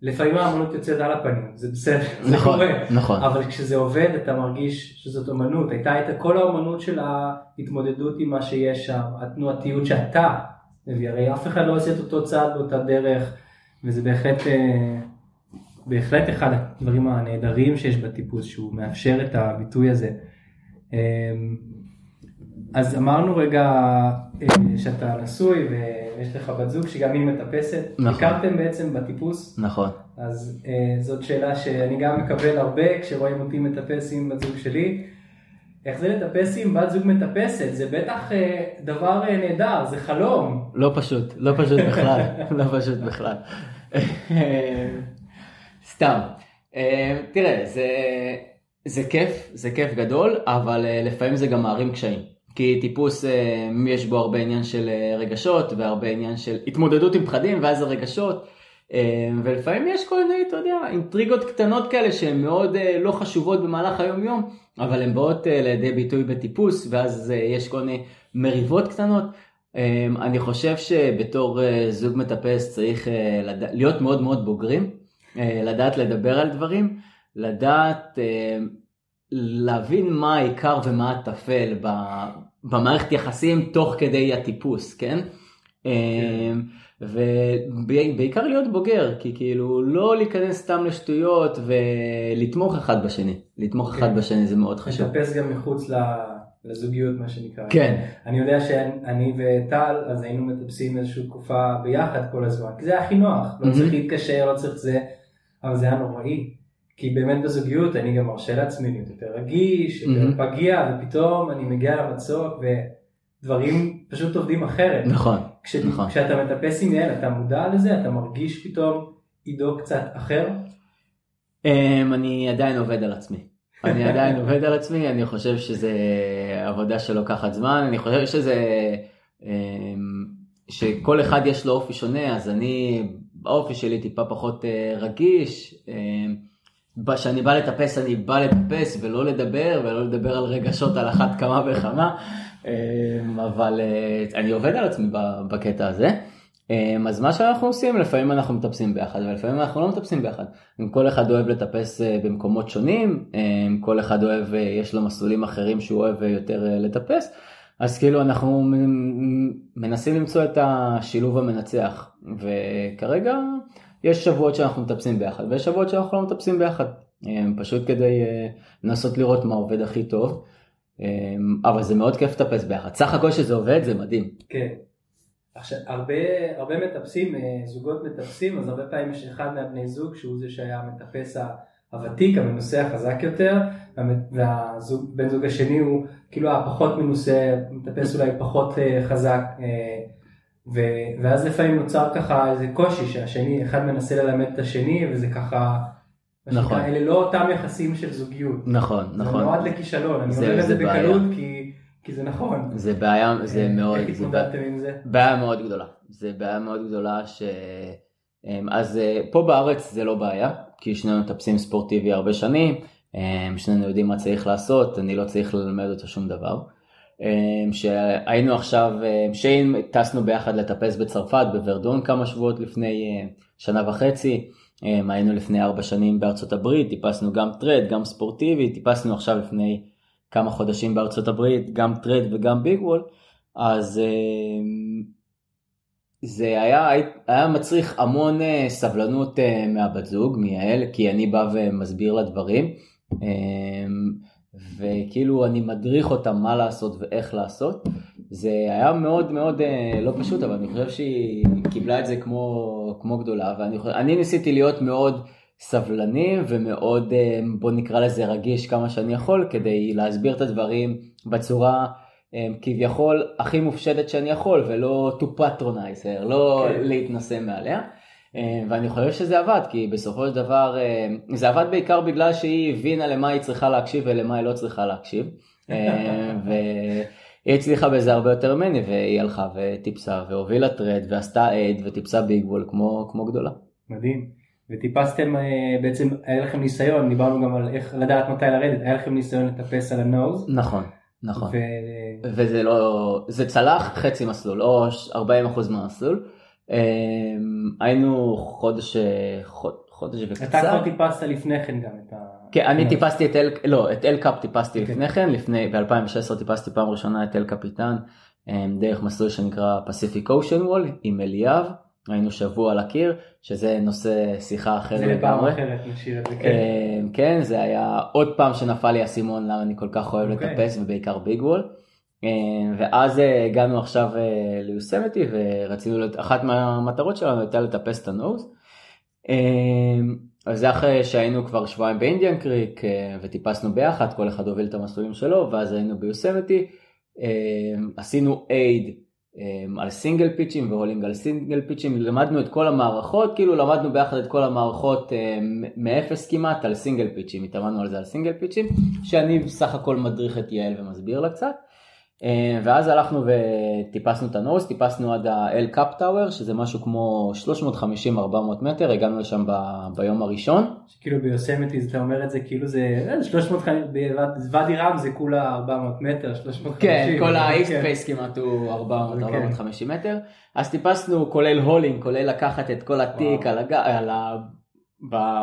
לפעמים האמנות יוצאת על הפנים, זה בסדר, זה נכון, קורה, נכון. אבל כשזה עובד אתה מרגיש שזאת אומנות, הייתה את כל האומנות של ההתמודדות עם מה שיש שם, התנועתיות שאתה מביא, הרי אף אחד לא עושה את אותו צעד באותה דרך, וזה בהחלט... אה, בהחלט אחד הדברים הנהדרים שיש בטיפוס שהוא מאפשר את הביטוי הזה. אמ, אז אמרנו רגע אה, שאתה נשוי ויש לך בת זוג שגם היא מטפסת. נכון. הכרתם בעצם בטיפוס. נכון. אז אה, זאת שאלה שאני גם מקבל הרבה כשרואים אותי מטפס עם בת זוג שלי. איך זה לטפס עם בת זוג מטפסת? זה בטח אה, דבר נהדר, זה חלום. לא פשוט, לא פשוט בכלל, לא פשוט בכלל. סתם. אה, תראה, זה, זה כיף, זה כיף גדול, אבל אה, לפעמים זה גם מערים קשיים. כי טיפוס אה, יש בו הרבה עניין של רגשות והרבה עניין של התמודדות עם פחדים ואז הרגשות. ולפעמים יש כל מיני, אתה יודע, אינטריגות קטנות כאלה שהן מאוד לא חשובות במהלך היום יום, אבל הן באות לידי ביטוי בטיפוס ואז יש כל מיני מריבות קטנות. אני חושב שבתור זוג מטפס צריך להיות מאוד מאוד בוגרים לדעת לדבר על דברים, לדעת אה, להבין מה העיקר ומה הטפל במערכת יחסים תוך כדי הטיפוס, כן? כן. ובעיקר להיות בוגר, כי כאילו לא להיכנס סתם לשטויות ולתמוך אחד בשני, לתמוך כן. אחד בשני זה מאוד חשוב. לטפס גם מחוץ לזוגיות מה שנקרא. כן. אני יודע שאני וטל אז היינו מטפסים איזושהי תקופה ביחד כל הזמן, כי זה הכי נוח, לא צריך להתקשר, לא צריך זה. אבל זה היה נוראי. כי באמת בזוגיות אני גם מרשה לעצמי להיות יותר רגיש, יותר mm-hmm. פגיע, ופתאום אני מגיע למצוק ודברים פשוט עובדים אחרת. נכון, כש, נכון. כשאתה מטפס עם יעל אתה מודע לזה? אתה מרגיש פתאום עידו קצת אחר? Um, אני עדיין עובד על עצמי. אני עדיין עובד על עצמי, אני חושב שזה עבודה שלוקחת זמן, אני חושב שזה, um, שכל אחד יש לו אופי שונה, אז אני האופי שלי טיפה פחות אה, רגיש. כשאני אה, בא לטפס אני בא לטפס ולא לדבר ולא לדבר על רגשות על אחת כמה וכמה אה, אבל אני עובד על עצמי בקטע הזה. אז מה שאנחנו עושים לפעמים אנחנו מטפסים ביחד ולפעמים אנחנו לא מטפסים ביחד. כל אחד אוהב לטפס במקומות שונים, כל אחד אוהב, יש לו מסלולים אחרים שהוא אוהב יותר לטפס. אז כאילו אנחנו מנסים למצוא את השילוב המנצח, וכרגע יש שבועות שאנחנו מטפסים ביחד, ויש שבועות שאנחנו לא מטפסים ביחד, פשוט כדי לנסות לראות מה עובד הכי טוב, אבל זה מאוד כיף לטפס ביחד, סך הכל שזה עובד זה מדהים. כן. עכשיו, הרבה, הרבה מטפסים, זוגות מטפסים, אז הרבה פעמים יש אחד מהבני זוג שהוא זה שהיה המטפס הוותיק, המנוסה החזק יותר, והבן זוג השני הוא כאילו הפחות מנוסה, מטפס אולי פחות אה, חזק, אה, ואז לפעמים נוצר ככה איזה קושי שהשני, אחד מנסה ללמד את השני וזה ככה, נכון, אלה לא אותם יחסים של זוגיות, נכון, נכון, זה נועד לכישלון, אני אומר את זה בקלות כי, כי זה נכון, זה בעיה, זה אה, מאוד, איך התמודדתם עם זה? בעיה מאוד גדולה, זה בעיה מאוד גדולה ש... אז פה בארץ זה לא בעיה, כי שנינו מטפסים ספורטיבי הרבה שנים, שנינו יודעים מה צריך לעשות, אני לא צריך ללמד אותו שום דבר. שהיינו עכשיו, שיין טסנו ביחד לטפס בצרפת, בוורדון כמה שבועות לפני שנה וחצי, היינו לפני ארבע שנים בארצות הברית, טיפסנו גם טרד, גם ספורטיבי, טיפסנו עכשיו לפני כמה חודשים בארצות הברית, גם טרד וגם ביג וול, אז זה היה, היה מצריך המון אה, סבלנות אה, מהבת זוג, מיעל, כי אני בא ומסביר לה דברים, אמ, וכאילו אני מדריך אותה מה לעשות ואיך לעשות. זה היה מאוד מאוד אה, לא פשוט, אבל אני חושב שהיא קיבלה את זה כמו, כמו גדולה, ואני ניסיתי להיות מאוד סבלני ומאוד, בוא נקרא לזה רגיש כמה שאני יכול, כדי להסביר את הדברים בצורה... כביכול הכי מופשטת שאני יכול ולא to patronize לא okay. כן. להתנשא מעליה. ואני חושב שזה עבד כי בסופו של דבר זה עבד בעיקר בגלל שהיא הבינה למה היא צריכה להקשיב ולמה היא לא צריכה להקשיב. והיא הצליחה בזה הרבה יותר ממני והיא הלכה וטיפסה והובילה טרד ועשתה עד וטיפסה ביג וול כמו, כמו גדולה. מדהים. וטיפסתם בעצם היה לכם ניסיון דיברנו גם על איך לדעת מתי לרדת היה לכם ניסיון לטפס על ה Nose. נכון. נכון. ו... וזה לא, זה צלח חצי מסלול, או 40% מהמסלול. אמ, היינו חודש, חודש וקצת. אתה כבר טיפסת לפני כן גם את ה... כן, אני טיפסתי את אל, לא, את El Cap טיפסתי כן. לפני כן, לפני, ב-2016 טיפסתי פעם ראשונה את El Capitan, אמ, דרך מסלול שנקרא Pacific Ocean Wall עם אליאב. היינו שבוע על הקיר, שזה נושא שיחה אחרת. זה לפעם אחרת, נשאיר את זה, כן. אמ, כן, זה היה עוד פעם שנפל לי האסימון למה אני כל כך אוהב. אוקיי. לטפס ובעיקר ביג וול. אמ, ואז אה, הגענו עכשיו אה, ליוסמתי ורצינו, אחת מהמטרות שלנו הייתה לטפס את הנוז. אז זה אחרי שהיינו כבר שבועיים באינדיאן קריק אה, וטיפסנו ביחד, כל אחד הוביל את המסלולים שלו, ואז היינו ביוסמתי. עשינו aid על single pitch ים ו hauling על single pitch ים, למדנו את כל המערכות, כאילו למדנו ביחד את כל המערכות מאפס כמעט על single pitch ים, התאמנו על זה על single pitch ים, שאני בסך הכל מדריך את יעל ומסביר לה קצת. אה, ואז הלכנו וטיפסנו את ה Nose, טיפסנו עד ה El Cap Tower, שזה משהו כמו 350-400 מטר, הגענו לשם ב, ביום הראשון. כאילו ביוסמיטי אתה אומר את זה כאילו זה 350, אה, בוואדי רם זה כולה 400 מטר, 350. כן, כל ה East Face כמעט הוא 400-450 אוקיי. מטר. אז טיפסנו כולל hauling, כולל לקחת את כל התיק על, הג... על ה...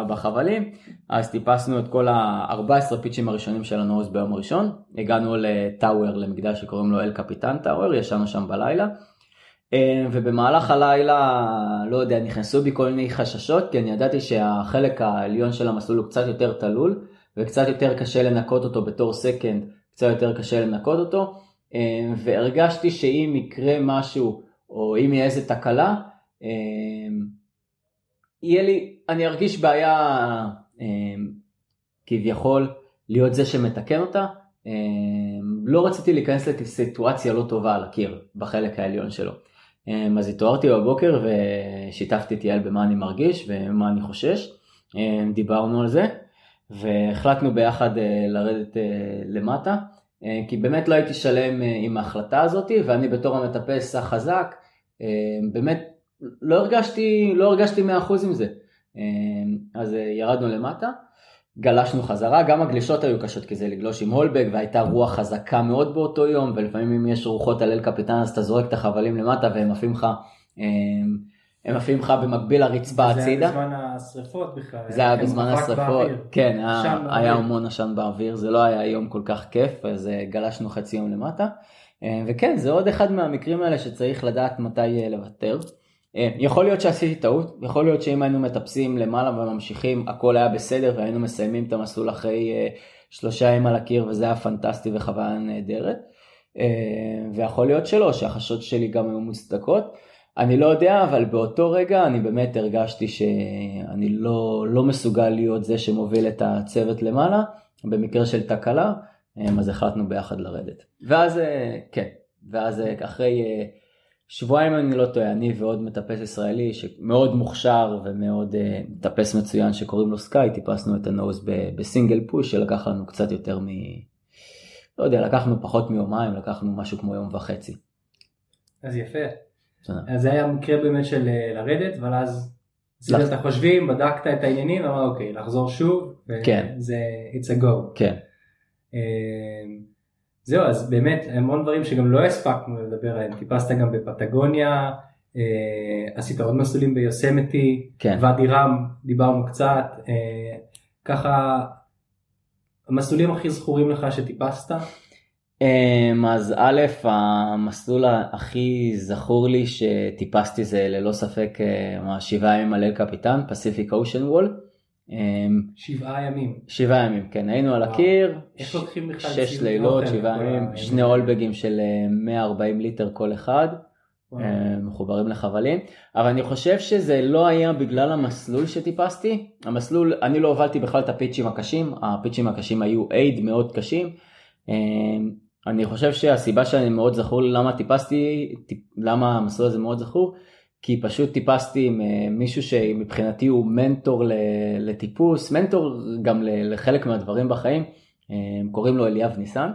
בחבלים, אז טיפסנו את כל ה-14 pitch ים הראשונים של ה Nose ביום הראשון, הגענו ל tower, למדף שקוראים לו El Capitan Tower, ישנו שם בלילה, אה, ובמהלך הלילה, לא יודע, נכנסו בי כל מיני חששות, כי אני ידעתי שהחלק העליון של המסלול הוא קצת יותר תלול, וקצת יותר קשה לנקות אותו בתור second, קצת יותר קשה לנקות אותו, אה, והרגשתי שאם יקרה משהו, או אם יהיה איזה תקלה, אה, יהיה לי, אני ארגיש בעיה אמ, כביכול להיות זה שמתקן אותה. אמ, לא רציתי להיכנס לסיטואציה לא טובה על הקיר בחלק העליון שלו. אמ, אז התעוררתי בבוקר ושיתפתי את יעל במה אני מרגיש ומה אני חושש. דיברנו על זה והחלטנו ביחד אה, לרדת אה, למטה. כי באמת לא הייתי שלם אה, עם ההחלטה הזאתי ואני בתור המטפס החזק באמת לא הרגשתי, לא הרגשתי 100% עם זה. אמ, אז אה, ירדנו למטה, גלשנו חזרה, גם הגלישות היו קשות כי זה לגלוש עם הולבק והייתה רוח חזקה מאוד באותו יום ולפעמים אם יש רוחות על אל קפיטן אז אתה זורק את החבלים למטה והם עפים לך, אמ, הם עפים לך במקביל לרצפה הצידה. זה היה בזמן השריפות בכלל. זה היה בזמן השריפות, כן, היה, היה המון עשן באוויר, זה לא היה יום כל כך כיף אז אה, גלשנו חצי יום למטה. אה, וכן, זה עוד אחד מהמקרים האלה שצריך לדעת מתי אה, לוותר. אה, יכול להיות שעשיתי טעות, יכול להיות שאם היינו מטפסים למעלה וממשיכים, הכל היה בסדר והיינו מסיימים את המסלול אחרי שלושה ימים על הקיר וזה היה פנטסטי וחוויה נהדרת. ויכול להיות שלא, שהחשות שלי גם היו מוצדקות. אני לא יודע, אבל באותו רגע אני באמת הרגשתי שאני לא, לא מסוגל להיות זה שמוביל את הצוות למעלה, במקרה של תקלה, אז החלטנו ביחד לרדת. ואז, כן, ואז אחרי שבועיים אני לא טועה, אני ועוד מטפס ישראלי שמאוד מוכשר ומאוד מטפס מצוין שקוראים לו סקאי, טיפסנו את הנוז בסינגל פוש שלקח לנו קצת יותר מ... לא יודע, לקחנו פחות מיומיים, לקחנו משהו כמו יום וחצי. אז יפה. אז זה היה מקרה באמת של אה, לרדת, אבל אז עשית את החושבים, בדקת את העניינים, אמרת אוקיי, לחזור שוב, כן. זה it's a go. כן. זהו, אז באמת המון דברים שגם לא הספקנו לדבר עליהם, טיפסת גם בפטגוניה, אה, עשית עוד מסלולים ביוסמתי, כן. ואדי רם, דיברנו קצת, אה, ככה המסלולים הכי זכורים לך שטיפסת? אמ, אז א', המסלול הכי זכור לי שטיפסתי זה ללא ספק אה, השבעה ימים על אל קפיטן, פסיפיק אושן וול. שבעה ימים. שבעה ימים, כן, היינו על הקיר, בכלל שש לילות, שבעה ימים, שני אולבגים של 140 אה, ליטר כל אחד, אה, מחוברים לחבלים, אבל אני חושב שזה לא היה בגלל המסלול שטיפסתי, המסלול, אני לא הובלתי בכלל את הפיצ'ים הקשים, הפיצ'ים הקשים היו אייד מאוד קשים. אני חושב שהסיבה שאני מאוד זכור למה טיפסתי, למה המסלול הזה מאוד זכור, כי פשוט טיפסתי עם אה, מישהו שמבחינתי הוא מנטור לטיפוס, מנטור גם לחלק מהדברים בחיים, אה, קוראים לו אליאב ניסן.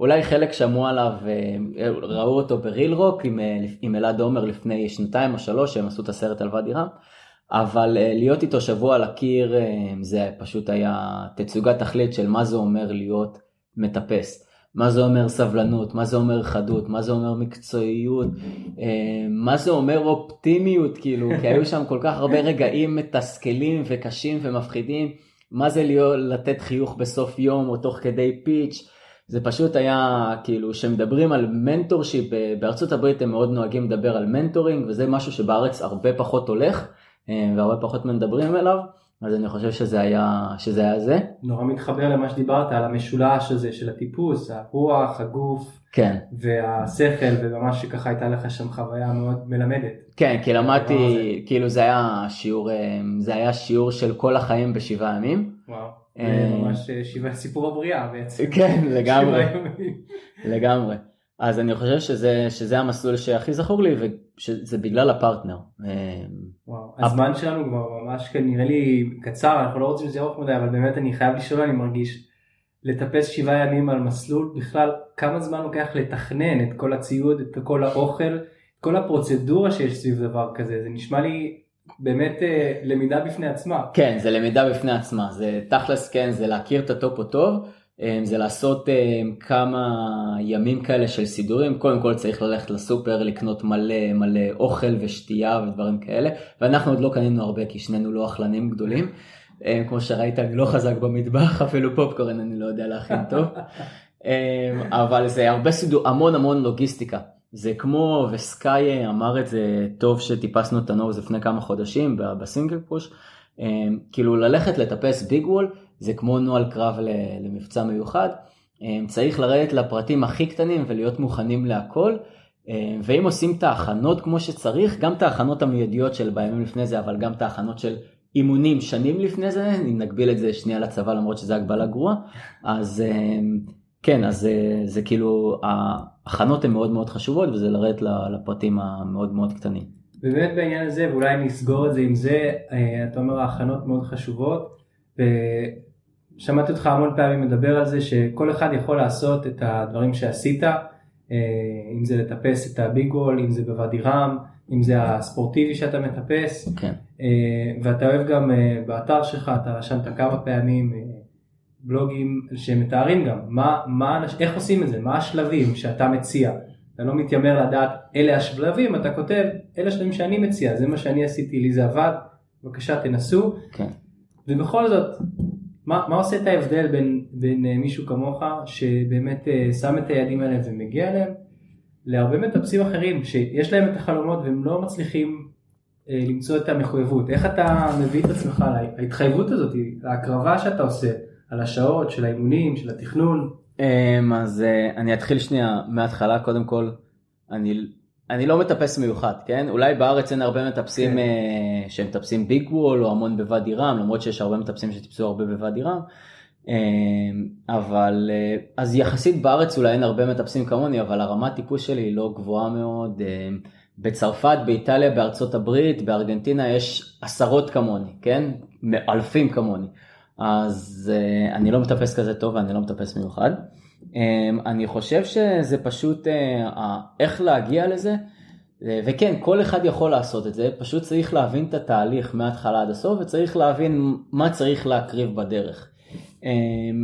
אולי חלק שמעו עליו, אה, ראו אותו בריל רוק עם, עם אלעד עומר לפני שנתיים או שלוש, שהם עשו את הסרט על ואדי רם, אבל להיות איתו שבוע על הקיר זה פשוט היה תצוגת תכלית של מה זה אומר להיות מטפס. מה זה אומר סבלנות, מה זה אומר חדות, מה זה אומר מקצועיות, אה, מה זה אומר אופטימיות, כאילו, כי היו שם כל כך הרבה רגעים מתסכלים וקשים ומפחידים, מה זה להיות, לתת חיוך בסוף יום או תוך כדי פיץ', זה פשוט היה, כאילו, שמדברים על mentorship, בארצות הברית הם מאוד נוהגים לדבר על mentoring, וזה משהו שבארץ הרבה פחות הולך, אה, והרבה פחות מדברים עליו. אז אני חושב שזה היה, שזה היה זה. נורא מתחבר למה שדיברת על המשולש הזה של הטיפוס, הרוח, הגוף. כן. והשכל וממש שככה הייתה לך שם חוויה מאוד מלמדת. כן, כי למדתי, כאילו זה היה שיעור, אה, זה היה שיעור של כל החיים בשבעה ימים. וואו, אה, ממש אה, שבעה סיפור הבריאה בעצם. כן, לגמרי, לגמרי. אז אני חושב שזה, שזה המסלול שהכי זכור לי ושזה בגלל הפרטנר. וואו, הזמן שלנו כבר ממש נראה לי קצר, אנחנו לא רוצים שזה יהיה ארוך מדי, אבל באמת אני חייב לשאול, אני מרגיש, לטפס שבעה ימים על מסלול, בכלל כמה זמן לוקח לתכנן את כל הציוד, את כל האוכל, את כל הפרוצדורה שיש סביב דבר כזה, זה נשמע לי באמת אה, למידה בפני עצמה. כן, זה למידה בפני עצמה, זה תכלס כן, זה להכיר את הטופו טוב. אמ, זה לעשות אמ, כמה ימים כאלה של סידורים, קודם כל צריך ללכת לסופר לקנות מלא מלא אוכל ושתייה ודברים כאלה, ואנחנו עוד לא קנינו הרבה כי שנינו לא אכלנים גדולים. אמ, כמו שראית אני לא חזק במטבח, אפילו פופקורן אני לא יודע להכין טוב. אבל זה הרבה סידור, המון המון לוגיסטיקה. זה כמו, וסקאי אמר את זה טוב שטיפסנו את הנוז לפני כמה חודשים בסינגל פוש, כאילו ללכת לטפס ביג וול זה כמו נוהל קרב למבצע מיוחד. אה, צריך לרדת לפרטים הכי קטנים ולהיות מוכנים להכל. אה, ואם עושים את ההכנות כמו שצריך, גם את ההכנות המיידיות של בימים לפני זה, אבל גם את ההכנות של אימונים שנים לפני זה, אם נגביל את זה שנייה לצבא למרות שזה הגבלה גרועה, אז אה, כן, אז זה, זה כאילו, ההכנות הן מאוד מאוד חשובות וזה לרדת לפרטים המאוד מאוד קטנים. באמת בעניין הזה, ואולי נסגור את זה עם זה, אתה אומר ההכנות מאוד חשובות. שמעתי אותך המון פעמים מדבר על זה שכל אחד יכול לעשות את הדברים שעשית, אה, אם זה לטפס את הביג וול, אם זה בוואדי רם, אם זה הספורטיבי שאתה מטפס, כן. ואתה אוהב גם אה, באתר שלך, אתה רשמת כמה פעמים בלוגים שמתארים גם מה, מה, איך עושים את זה, מה השלבים שאתה מציע. אתה לא מתיימר לדעת אלה השלבים, אתה כותב אלה השלבים שאני מציע, זה מה שאני עשיתי, לי זה עבד, בבקשה תנסו. כן. ובכל זאת, מה, מה עושה את ההבדל בין, בין אה, מישהו כמוך שבאמת אה, שם את היעדים האלה ומגיע אליהם להרבה מטפסים אחרים שיש להם את החלומות והם לא מצליחים אה, למצוא את המחויבות. איך אתה מביא את עצמך להתחייבות הזאת, להקרבה שאתה עושה, על השעות של האימונים, של התכנון? אמ, אז אה, אני אתחיל שנייה מההתחלה, קודם כל, אני, אני לא מטפס מיוחד, כן? אולי בארץ אין הרבה מטפסים כן. אה, שהם מטפסים ביג וול או המון בוואדי רם, למרות שיש הרבה מטפסים שטיפסו הרבה בוואדי רם. אמ, אבל אה, אז יחסית בארץ אולי אין הרבה מטפסים כמוני, אבל הרמת טיפוס שלי היא לא גבוהה מאוד. בצרפת, באיטליה, בארצות הברית, בארגנטינה יש עשרות כמוני, כן? אלפים כמוני. אז אני לא מטפס כזה טוב ואני לא מטפס מיוחד. Um, אני חושב שזה פשוט uh, איך להגיע לזה, uh, וכן, כל אחד יכול לעשות את זה, פשוט צריך להבין את התהליך מההתחלה עד הסוף וצריך להבין מה צריך להקריב בדרך. Um,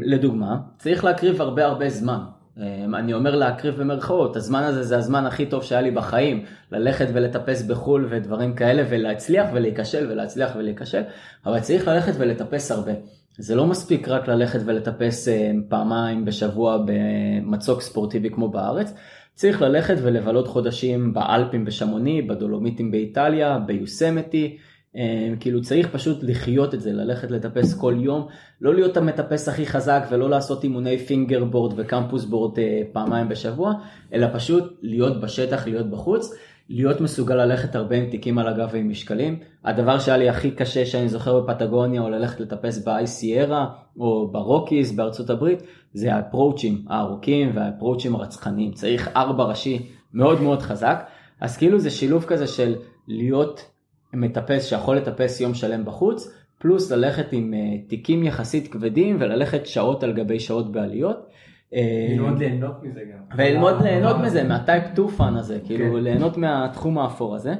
לדוגמה, צריך להקריב הרבה הרבה זמן. אמ, אני אומר להקריב במרכאות, הזמן הזה זה הזמן הכי טוב שהיה לי בחיים, ללכת ולטפס בחו"ל ודברים כאלה ולהצליח ולהיכשל ולהצליח ולהיכשל, אבל צריך ללכת ולטפס הרבה. זה לא מספיק רק ללכת ולטפס אמ, פעמיים בשבוע במצוק ספורטיבי כמו בארץ, צריך ללכת ולבלות חודשים באלפים בשמוני, בדולומיטים באיטליה, ביוסמתי, אמ, כאילו צריך פשוט לחיות את זה, ללכת לטפס כל יום, לא להיות המטפס הכי חזק ולא לעשות אימוני finger board ו campus board אה, פעמיים בשבוע, אלא פשוט להיות בשטח, להיות בחוץ, להיות מסוגל ללכת הרבה עם תיקים על הגב ועם משקלים. הדבר שהיה לי הכי קשה שאני זוכר בפטגוניה או ללכת לטפס ב High Sierra או ב Rockies בארצות הברית, זה ה approach ים הארוכים וה approach ים הרצחניים. צריך ארבע ראשי מאוד מאוד חזק, אז כאילו זה שילוב כזה של להיות מטפס שיכול לטפס יום שלם בחוץ, פלוס ללכת עם אה, תיקים יחסית כבדים וללכת שעות על גבי שעות בעליות. אה, ללמוד ליהנות מזה גם. וללמוד ליהנות מזה, מה type 2 fun הזה, כאילו כן. ליהנות מהתחום האפור הזה.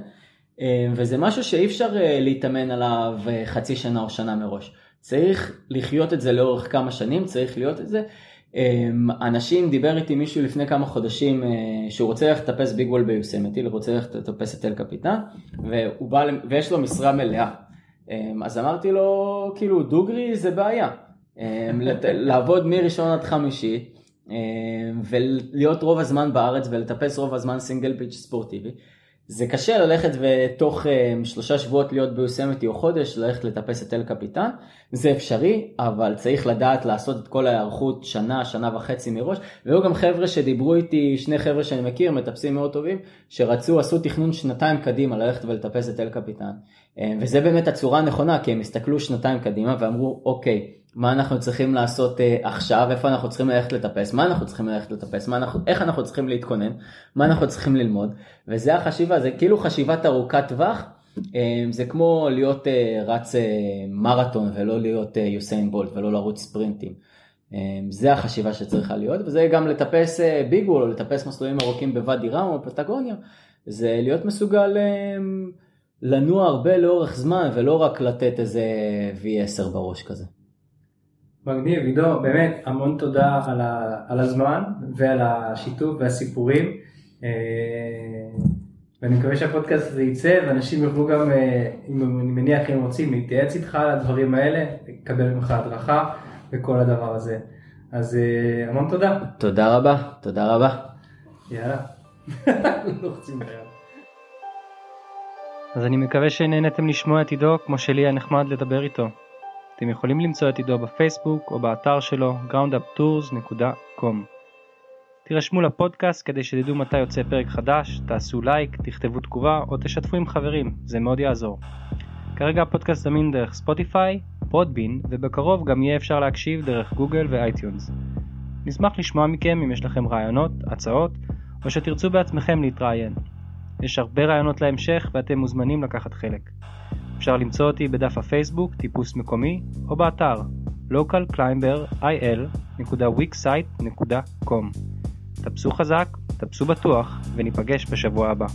אה, וזה משהו שאי אפשר להתאמן עליו חצי שנה או שנה מראש. צריך לחיות את זה לאורך כמה שנים, צריך להיות את זה. אנשים, דיבר איתי מישהו לפני כמה חודשים אה, שהוא רוצה ללכת לטפס ביג וול ביוסמתי, הוא רוצה ללכת לטפס את אל קפיטן, והוא בא, ויש לו משרה מלאה. אז אמרתי לו, כאילו, דוגרי זה בעיה. לעבוד מראשון עד חמישי, ולהיות רוב הזמן בארץ ולטפס רוב הזמן סינגל פיץ' ספורטיבי. זה קשה ללכת ותוך uh, שלושה שבועות להיות ביוסמתי או חודש ללכת לטפס את אל קפיטן, זה אפשרי, אבל צריך לדעת לעשות את כל ההיערכות שנה, שנה וחצי מראש, והיו גם חבר'ה שדיברו איתי, שני חבר'ה שאני מכיר, מטפסים מאוד טובים, שרצו, עשו תכנון שנתיים קדימה ללכת ולטפס את אל קפיטן, uh, וזה באמת הצורה הנכונה, כי הם הסתכלו שנתיים קדימה ואמרו, אוקיי, מה אנחנו צריכים לעשות uh, עכשיו, איפה אנחנו צריכים ללכת לטפס, מה אנחנו צריכים ללכת לטפס, אנחנו, איך אנחנו צריכים להתכונן, מה אנחנו צריכים ללמוד, וזה החשיבה, זה כאילו חשיבת ארוכת טווח, uh, זה כמו להיות uh, רץ uh, מרתון ולא להיות uh, יוסיין בולט ולא לרוץ ספרינטים. Um, זה החשיבה שצריכה להיות, וזה גם לטפס uh, ביג וול או לטפס מסלולים ארוכים בוואדי רם או פטגוניה, זה להיות מסוגל um, לנוע הרבה לאורך זמן ולא רק לתת איזה V10 בראש כזה. מגניב, עידו, באמת המון תודה על, ה, על הזמן ועל השיתוף והסיפורים. אה, ואני מקווה שהפודקאסט הזה יצא ואנשים יוכלו גם, אה, אם אני מניח אם רוצים, להתייעץ איתך על הדברים האלה, לקבל ממך הדרכה וכל הדבר הזה. אז אה, המון תודה. תודה רבה, תודה רבה. יאללה. אז אני מקווה שנהנתם לשמוע את עידו כמו שלי היה נחמד לדבר איתו. אתם יכולים למצוא את עידו בפייסבוק או באתר שלו grounduptours.com. תירשמו לפודקאסט כדי שתדעו מתי יוצא פרק חדש, תעשו לייק, תכתבו תגובה או תשתפו עם חברים, זה מאוד יעזור. כרגע הפודקאסט זמין דרך ספוטיפיי, Podbean, ובקרוב גם יהיה אפשר להקשיב דרך גוגל ו iTunes. נשמח לשמוע מכם אם יש לכם רעיונות, הצעות, או שתרצו בעצמכם להתראיין. יש הרבה רעיונות להמשך ואתם מוזמנים לקחת חלק. אפשר למצוא אותי בדף הפייסבוק טיפוס מקומי או באתר localclimberis.wixsite.com. טפסו חזק, טפסו בטוח וניפגש בשבוע הבא.